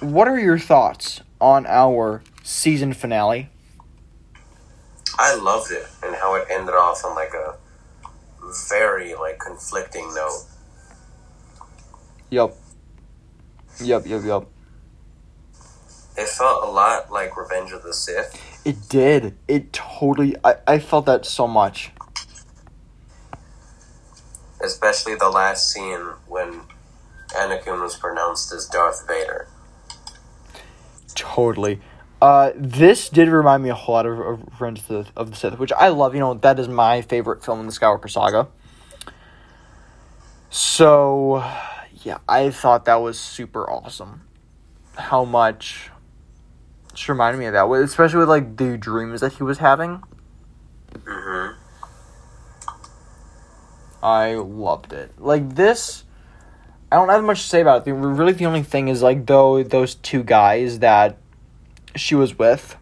what are your thoughts on our season finale? I loved it and how it ended off on like a very like conflicting note. Yup. Yup, yup, yup. It felt a lot like Revenge of the Sith. It did. It totally. I, I felt that so much. especially the last scene when Anakin was pronounced as Darth Vader. Totally. Uh, this did remind me a whole lot of, of Revenge of the, of the Sith, which I love. You know, that is my favorite film in the Skywalker saga. So, yeah, I thought that was super awesome. How much. Just reminded me of that, especially with like the dreams that he was having. hmm I loved it. Like this, I don't have much to say about it. The, really, the only thing is like though those two guys that she was with,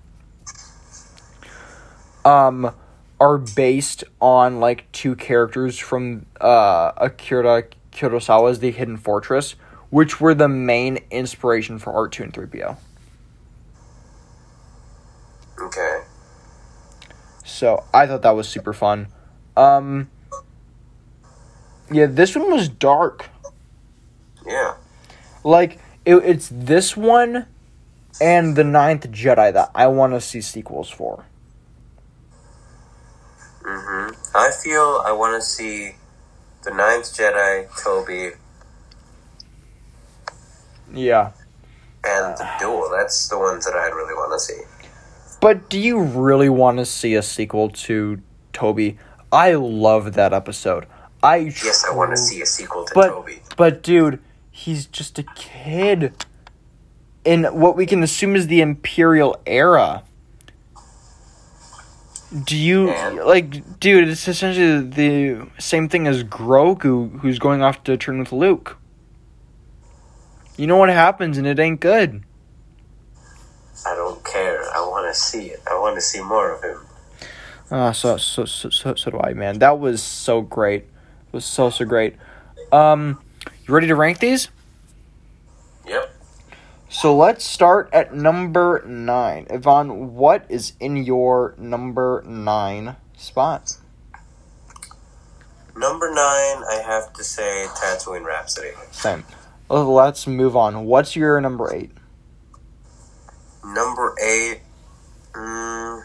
um, are based on like two characters from uh Akira Kurosawa's The Hidden Fortress, which were the main inspiration for Art two and three PO. Okay. So I thought that was super fun. Um, yeah, this one was dark. Yeah. Like it, it's this one and the Ninth Jedi that I want to see sequels for. hmm I feel I want to see the Ninth Jedi, Toby, Yeah, and the Duel. That's the ones that I really want to see. but do you really want to see a sequel to Toby? I love that episode. I Yes, I want to see a sequel to But Toby. but dude, he's just a kid in what we can assume is the Imperial era. Do you like, dude? It's essentially the same thing as Grogu, who's going off to turn with Luke. You know what happens, and it ain't good. I don't care. I want to see it. I want to see more of him. Uh, so, so so so so do I, man. That was so great. It was so so great. Um, you ready to rank these? So let's start at number nine. Yvonne, what is in your number nine spot? Number nine, I have to say Tatooine Rhapsody. Same. Oh, Let's move on. What's your number eight? Number eight, mm,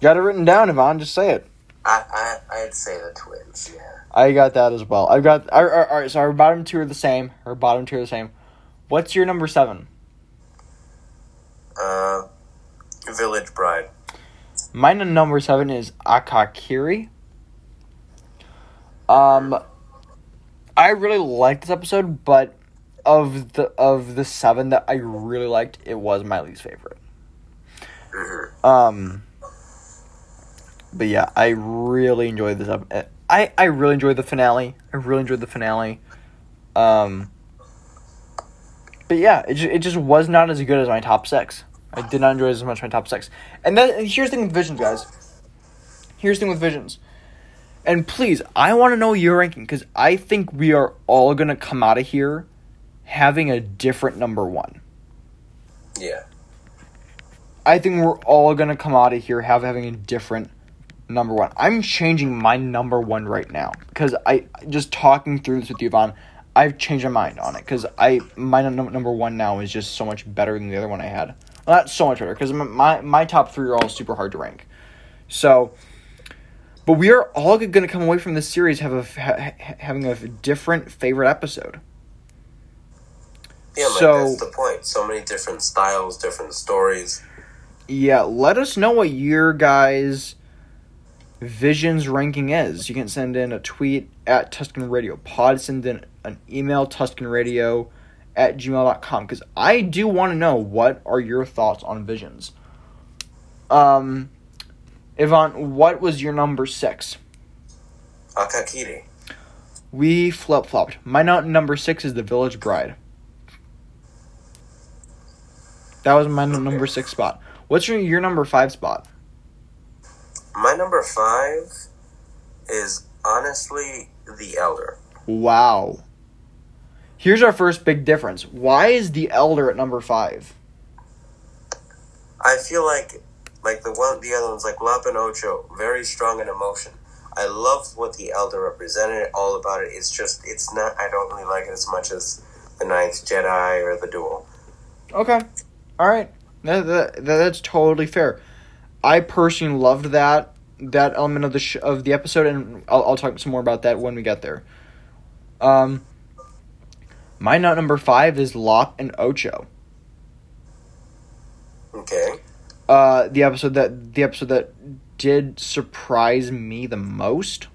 Got it written down, Yvonne. Just say it. I, I, I'd say the twins, yeah. I got that as well. I've got. All right, all right, so our bottom two are the same. Our bottom two are the same. What's your number seven? Uh, Village Bride. Mine number seven is Akakiri. Um, I really liked this episode, but of the of the seven that I really liked, it was my least favorite. Mhm. Um, but yeah, I really enjoyed this. ep- I I really enjoyed the finale. I really enjoyed the finale. Um, but yeah, it just, it just was not as good as my top six. I did not enjoy as much my top six. And then and here's the thing with Visions, guys. Here's the thing with Visions. And please, I want to know your ranking because I think we are all gonna come out of here having a different number one. Yeah. I think we're all gonna come out of here have having a different number one. I'm changing my number one right now because I just talking through this with you, Vaughn. I've changed my mind on it because I my num- number one now is just so much better than the other one I had. Well, not so much better because my my top three are all super hard to rank. So, but we are all going to come away from this series have a ha- ha- having a different favorite episode. Yeah, like So- that's the point. So many different styles, different stories. Yeah, let us know what your guys' visions ranking is. You can send in a tweet at Tusken Radio Pod, send in an email, Tusken Radio at gmail.com, because I do want to know what are your thoughts on visions. Um, Yvonne, what was your number six? Akakiri. We flip flopped. My number six is The Village Bride. That was my n- number six spot. What's your, your number five spot? My number five is honestly The Elder. Wow. Here's our first big difference. Why is the elder at number five? I feel like like the one the other one's like Lop and Ocho, very strong in emotion. I love what the Elder represented, all about it. It's just it's not I don't really like it as much as the Ninth Jedi or the Duel. Okay. All right. That, that, that's totally fair. I personally loved that that element of the sh- of the episode, and I'll, I'll talk some more about that when we get there. Um, my nut number five is Lop and Ocho. Okay. Uh, the episode that the episode that did surprise me the most.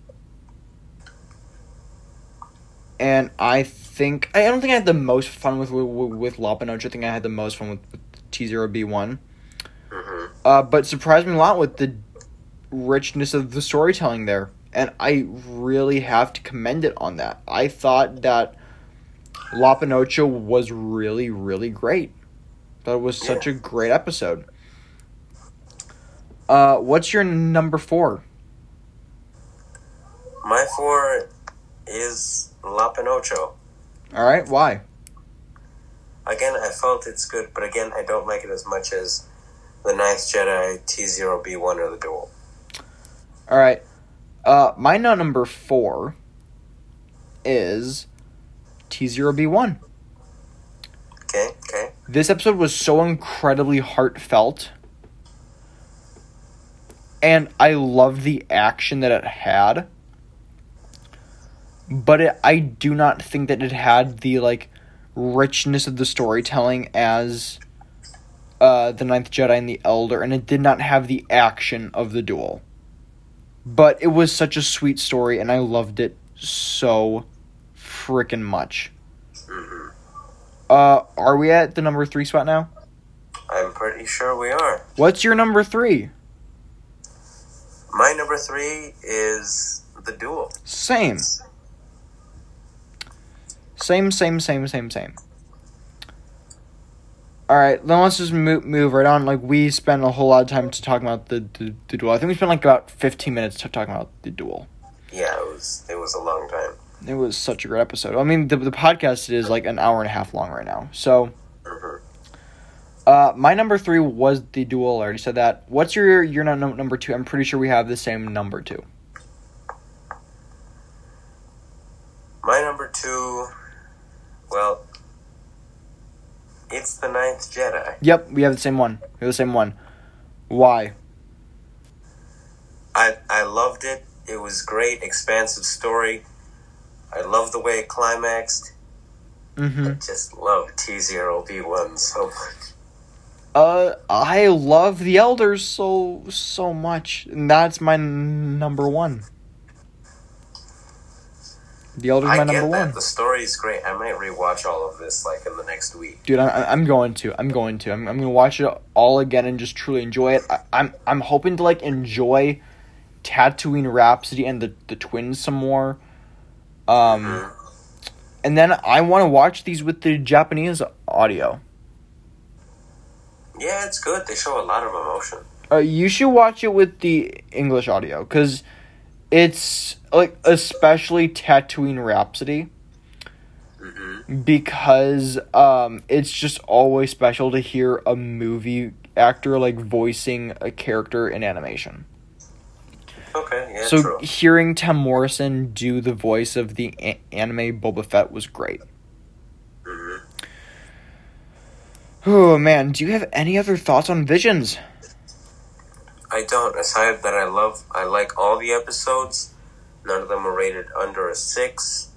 And I think I don't think I had the most fun with with, with Lop and Ocho. I think I had the most fun with, with T Zero B one. Hmm Uh, but surprised me a lot with the richness of the storytelling there, and I really have to commend it on that. I thought that La and Ocho was really really great. That was such a great episode. Uh, what's your number four? My four is La and Ocho. All right, why? Again, I felt it's good, but again, I don't like it as much as the Ninth Jedi, T Zero B one, or the Duel. All right, uh, my nut number four is T zero B one. Okay, okay. This episode was so incredibly heartfelt. And I loved the action that it had. But it, I do not think that it had the like richness of the storytelling as uh, the Ninth Jedi and the Elder, and it did not have the action of the duel. But it was such a sweet story, and I loved it so freaking much. hmm Uh, are we at the number three spot now? I'm pretty sure we are. What's your number three? My number three is the duel. Same. Same, same, same, same, same. All right, then let's just move, move right on. Like we spent a whole lot of time to talking about the, the the duel. I think we spent like about fifteen minutes to talking about the duel. Yeah, it was it was a long time. It was such a great episode. I mean, the the podcast is like an hour and a half long right now. So, Mhm. uh, my number three was the duel. I already said that. What's your your num- number two? I'm pretty sure we have the same number two. My number two, well, it's the Ninth Jedi. Yep, we have the same one. We have the same one. Why? I I loved it. It was great, expansive story. I love the way it climaxed. Mm-hmm. I just love T Zero B one so much. Uh, I love the elders so so much, and that's my n- number one. The elders I my number that. one, The story is great. I might rewatch all of this like in the next week. dude. I, I'm going to. I'm going to. I'm, I'm gonna watch it all again and just truly enjoy it. I, I'm I'm hoping to like enjoy Tatooine Rhapsody and the the twins some more. Um, Mhm. and then I want to watch these with the Japanese audio. Yeah, it's good. They show a lot of emotion. Uh, you should watch it with the English audio because it's like especially Tatooine Rhapsody hmm because um it's just always special to hear a movie actor like voicing a character in animation. Okay, yeah, so true. hearing Tim Morrison do the voice of the a- anime Boba Fett was great. hmm Oh man, do you have any other thoughts on Visions? I don't. Aside that, I love. I like all the episodes. None of them are rated under a six.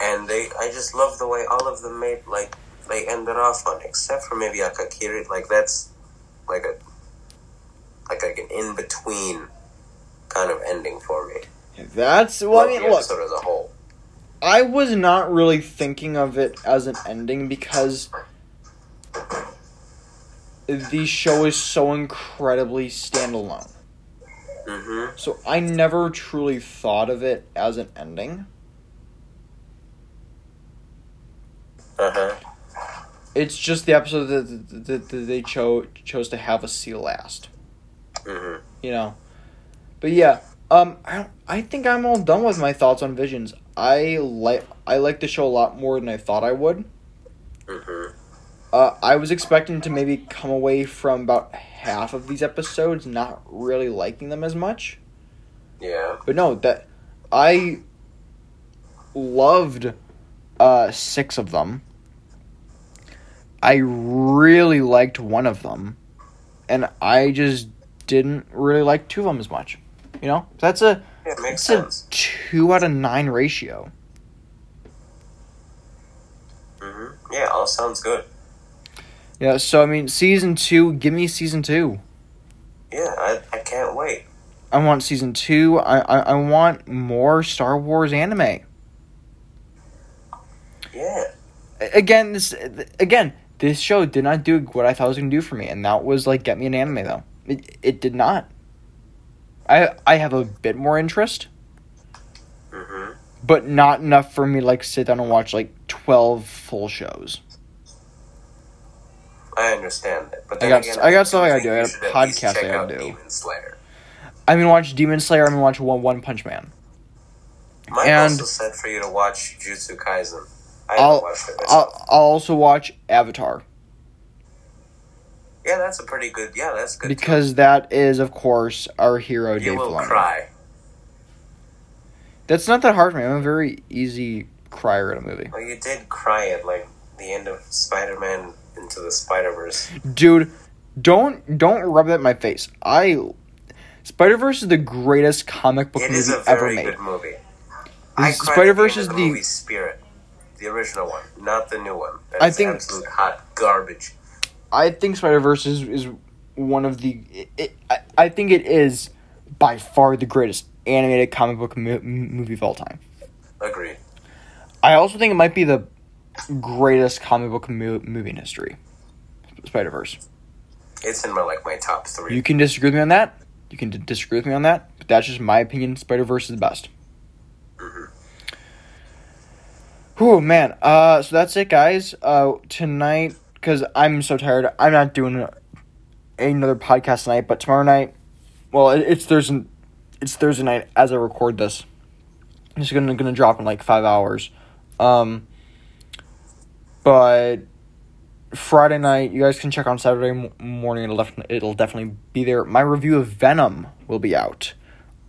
And they, I just love the way all of them made like they ended off on, except for maybe Akakiri. Like that's like a like like an in between kind of ending for me. That's well, I mean, the look, episode as a whole. I was not really thinking of it as an ending because the show is so incredibly standalone. Mm-hmm. So I never truly thought of it as an ending. Uh huh. It's just the episode that, that, that, they cho- chose to have a see last. Mm-hmm. You know, but yeah, um, I I think I'm all done with my thoughts on Visions. I like I like the show a lot more than I thought I would. Mm-hmm. Uh, I was expecting to maybe come away from about half of these episodes not really liking them as much, Yeah. but no, that I loved uh, six of them. I really liked one of them, and I just didn't really like two of them as much. You know, that's a Yeah, it makes that's a two out of nine ratio. Mm-hmm. Yeah, all sounds good. Yeah, so I mean, season two, give me season two. Yeah, I, I can't wait. I want season two. I, I, I want more Star Wars anime. Yeah. Again, this again, this show did not do what I thought it was gonna do for me, and that was like get me an anime though. It it did not. I I have a bit more interest, Mm-hmm. but not enough for me to, like sit down and watch like twelve full shows. I understand that, but I got- again, I got stuff I gotta do. I got least podcasts I do. Demon Slayer. I'm gonna watch Demon Slayer. I'm gonna watch One One Punch Man. Mike And- also said for you to watch Jujutsu Kaisen. I I'll haven't watched it. myself. I'll, I'll also watch Avatar yeah, that's a pretty good. Yeah, that's good. too. because that is of course our hero you Dave will Filoni. cry. That's not that hard for me. I'm a very easy crier at a movie. Well, you did cry at like the end of Spider-Man into the Spider-Verse. Dude, don't don't rub that in my face. I Spider Verse is the greatest comic book It movie is a ever made. good movie. Is I Spider-Verse at the end is the- movie Spirit, the original one, not the new one. That's I think- absolute hot garbage. I think Spider Verse is, is one of the. It, it, I, I think it is by far the greatest animated comic book mo- movie of all time. Agreed. I also think it might be the greatest comic book mo- movie in history. Spider Verse. It's in my like my top three. You can disagree with me on that. You can d- disagree with me on that, but that's just my opinion. Spider Verse is the best. Oh man, uh, so that's it, guys. Uh, tonight, because I'm so tired, I'm not doing another podcast tonight. But tomorrow night, well, it, it's Thursday, it's Thursday night as I record this. It's gonna gonna drop in like five hours. Um, but Friday night, you guys can check on Saturday morning. It'll definitely it'll definitely be there. My review of Venom will be out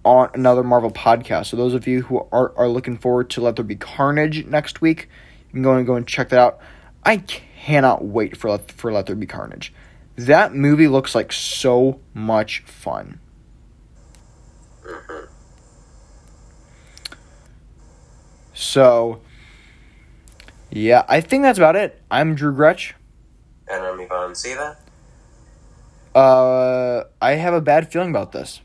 on another Marvel podcast. So those of you who are, are looking forward to Let There Be Carnage next week, you can go and go and check that out. I cannot wait for Let, for Let There Be Carnage. That movie looks like so much fun. So, yeah, I think that's about it. I'm Drew Gretsch. and I'm Ivan. See that? Uh, I have a bad feeling about this.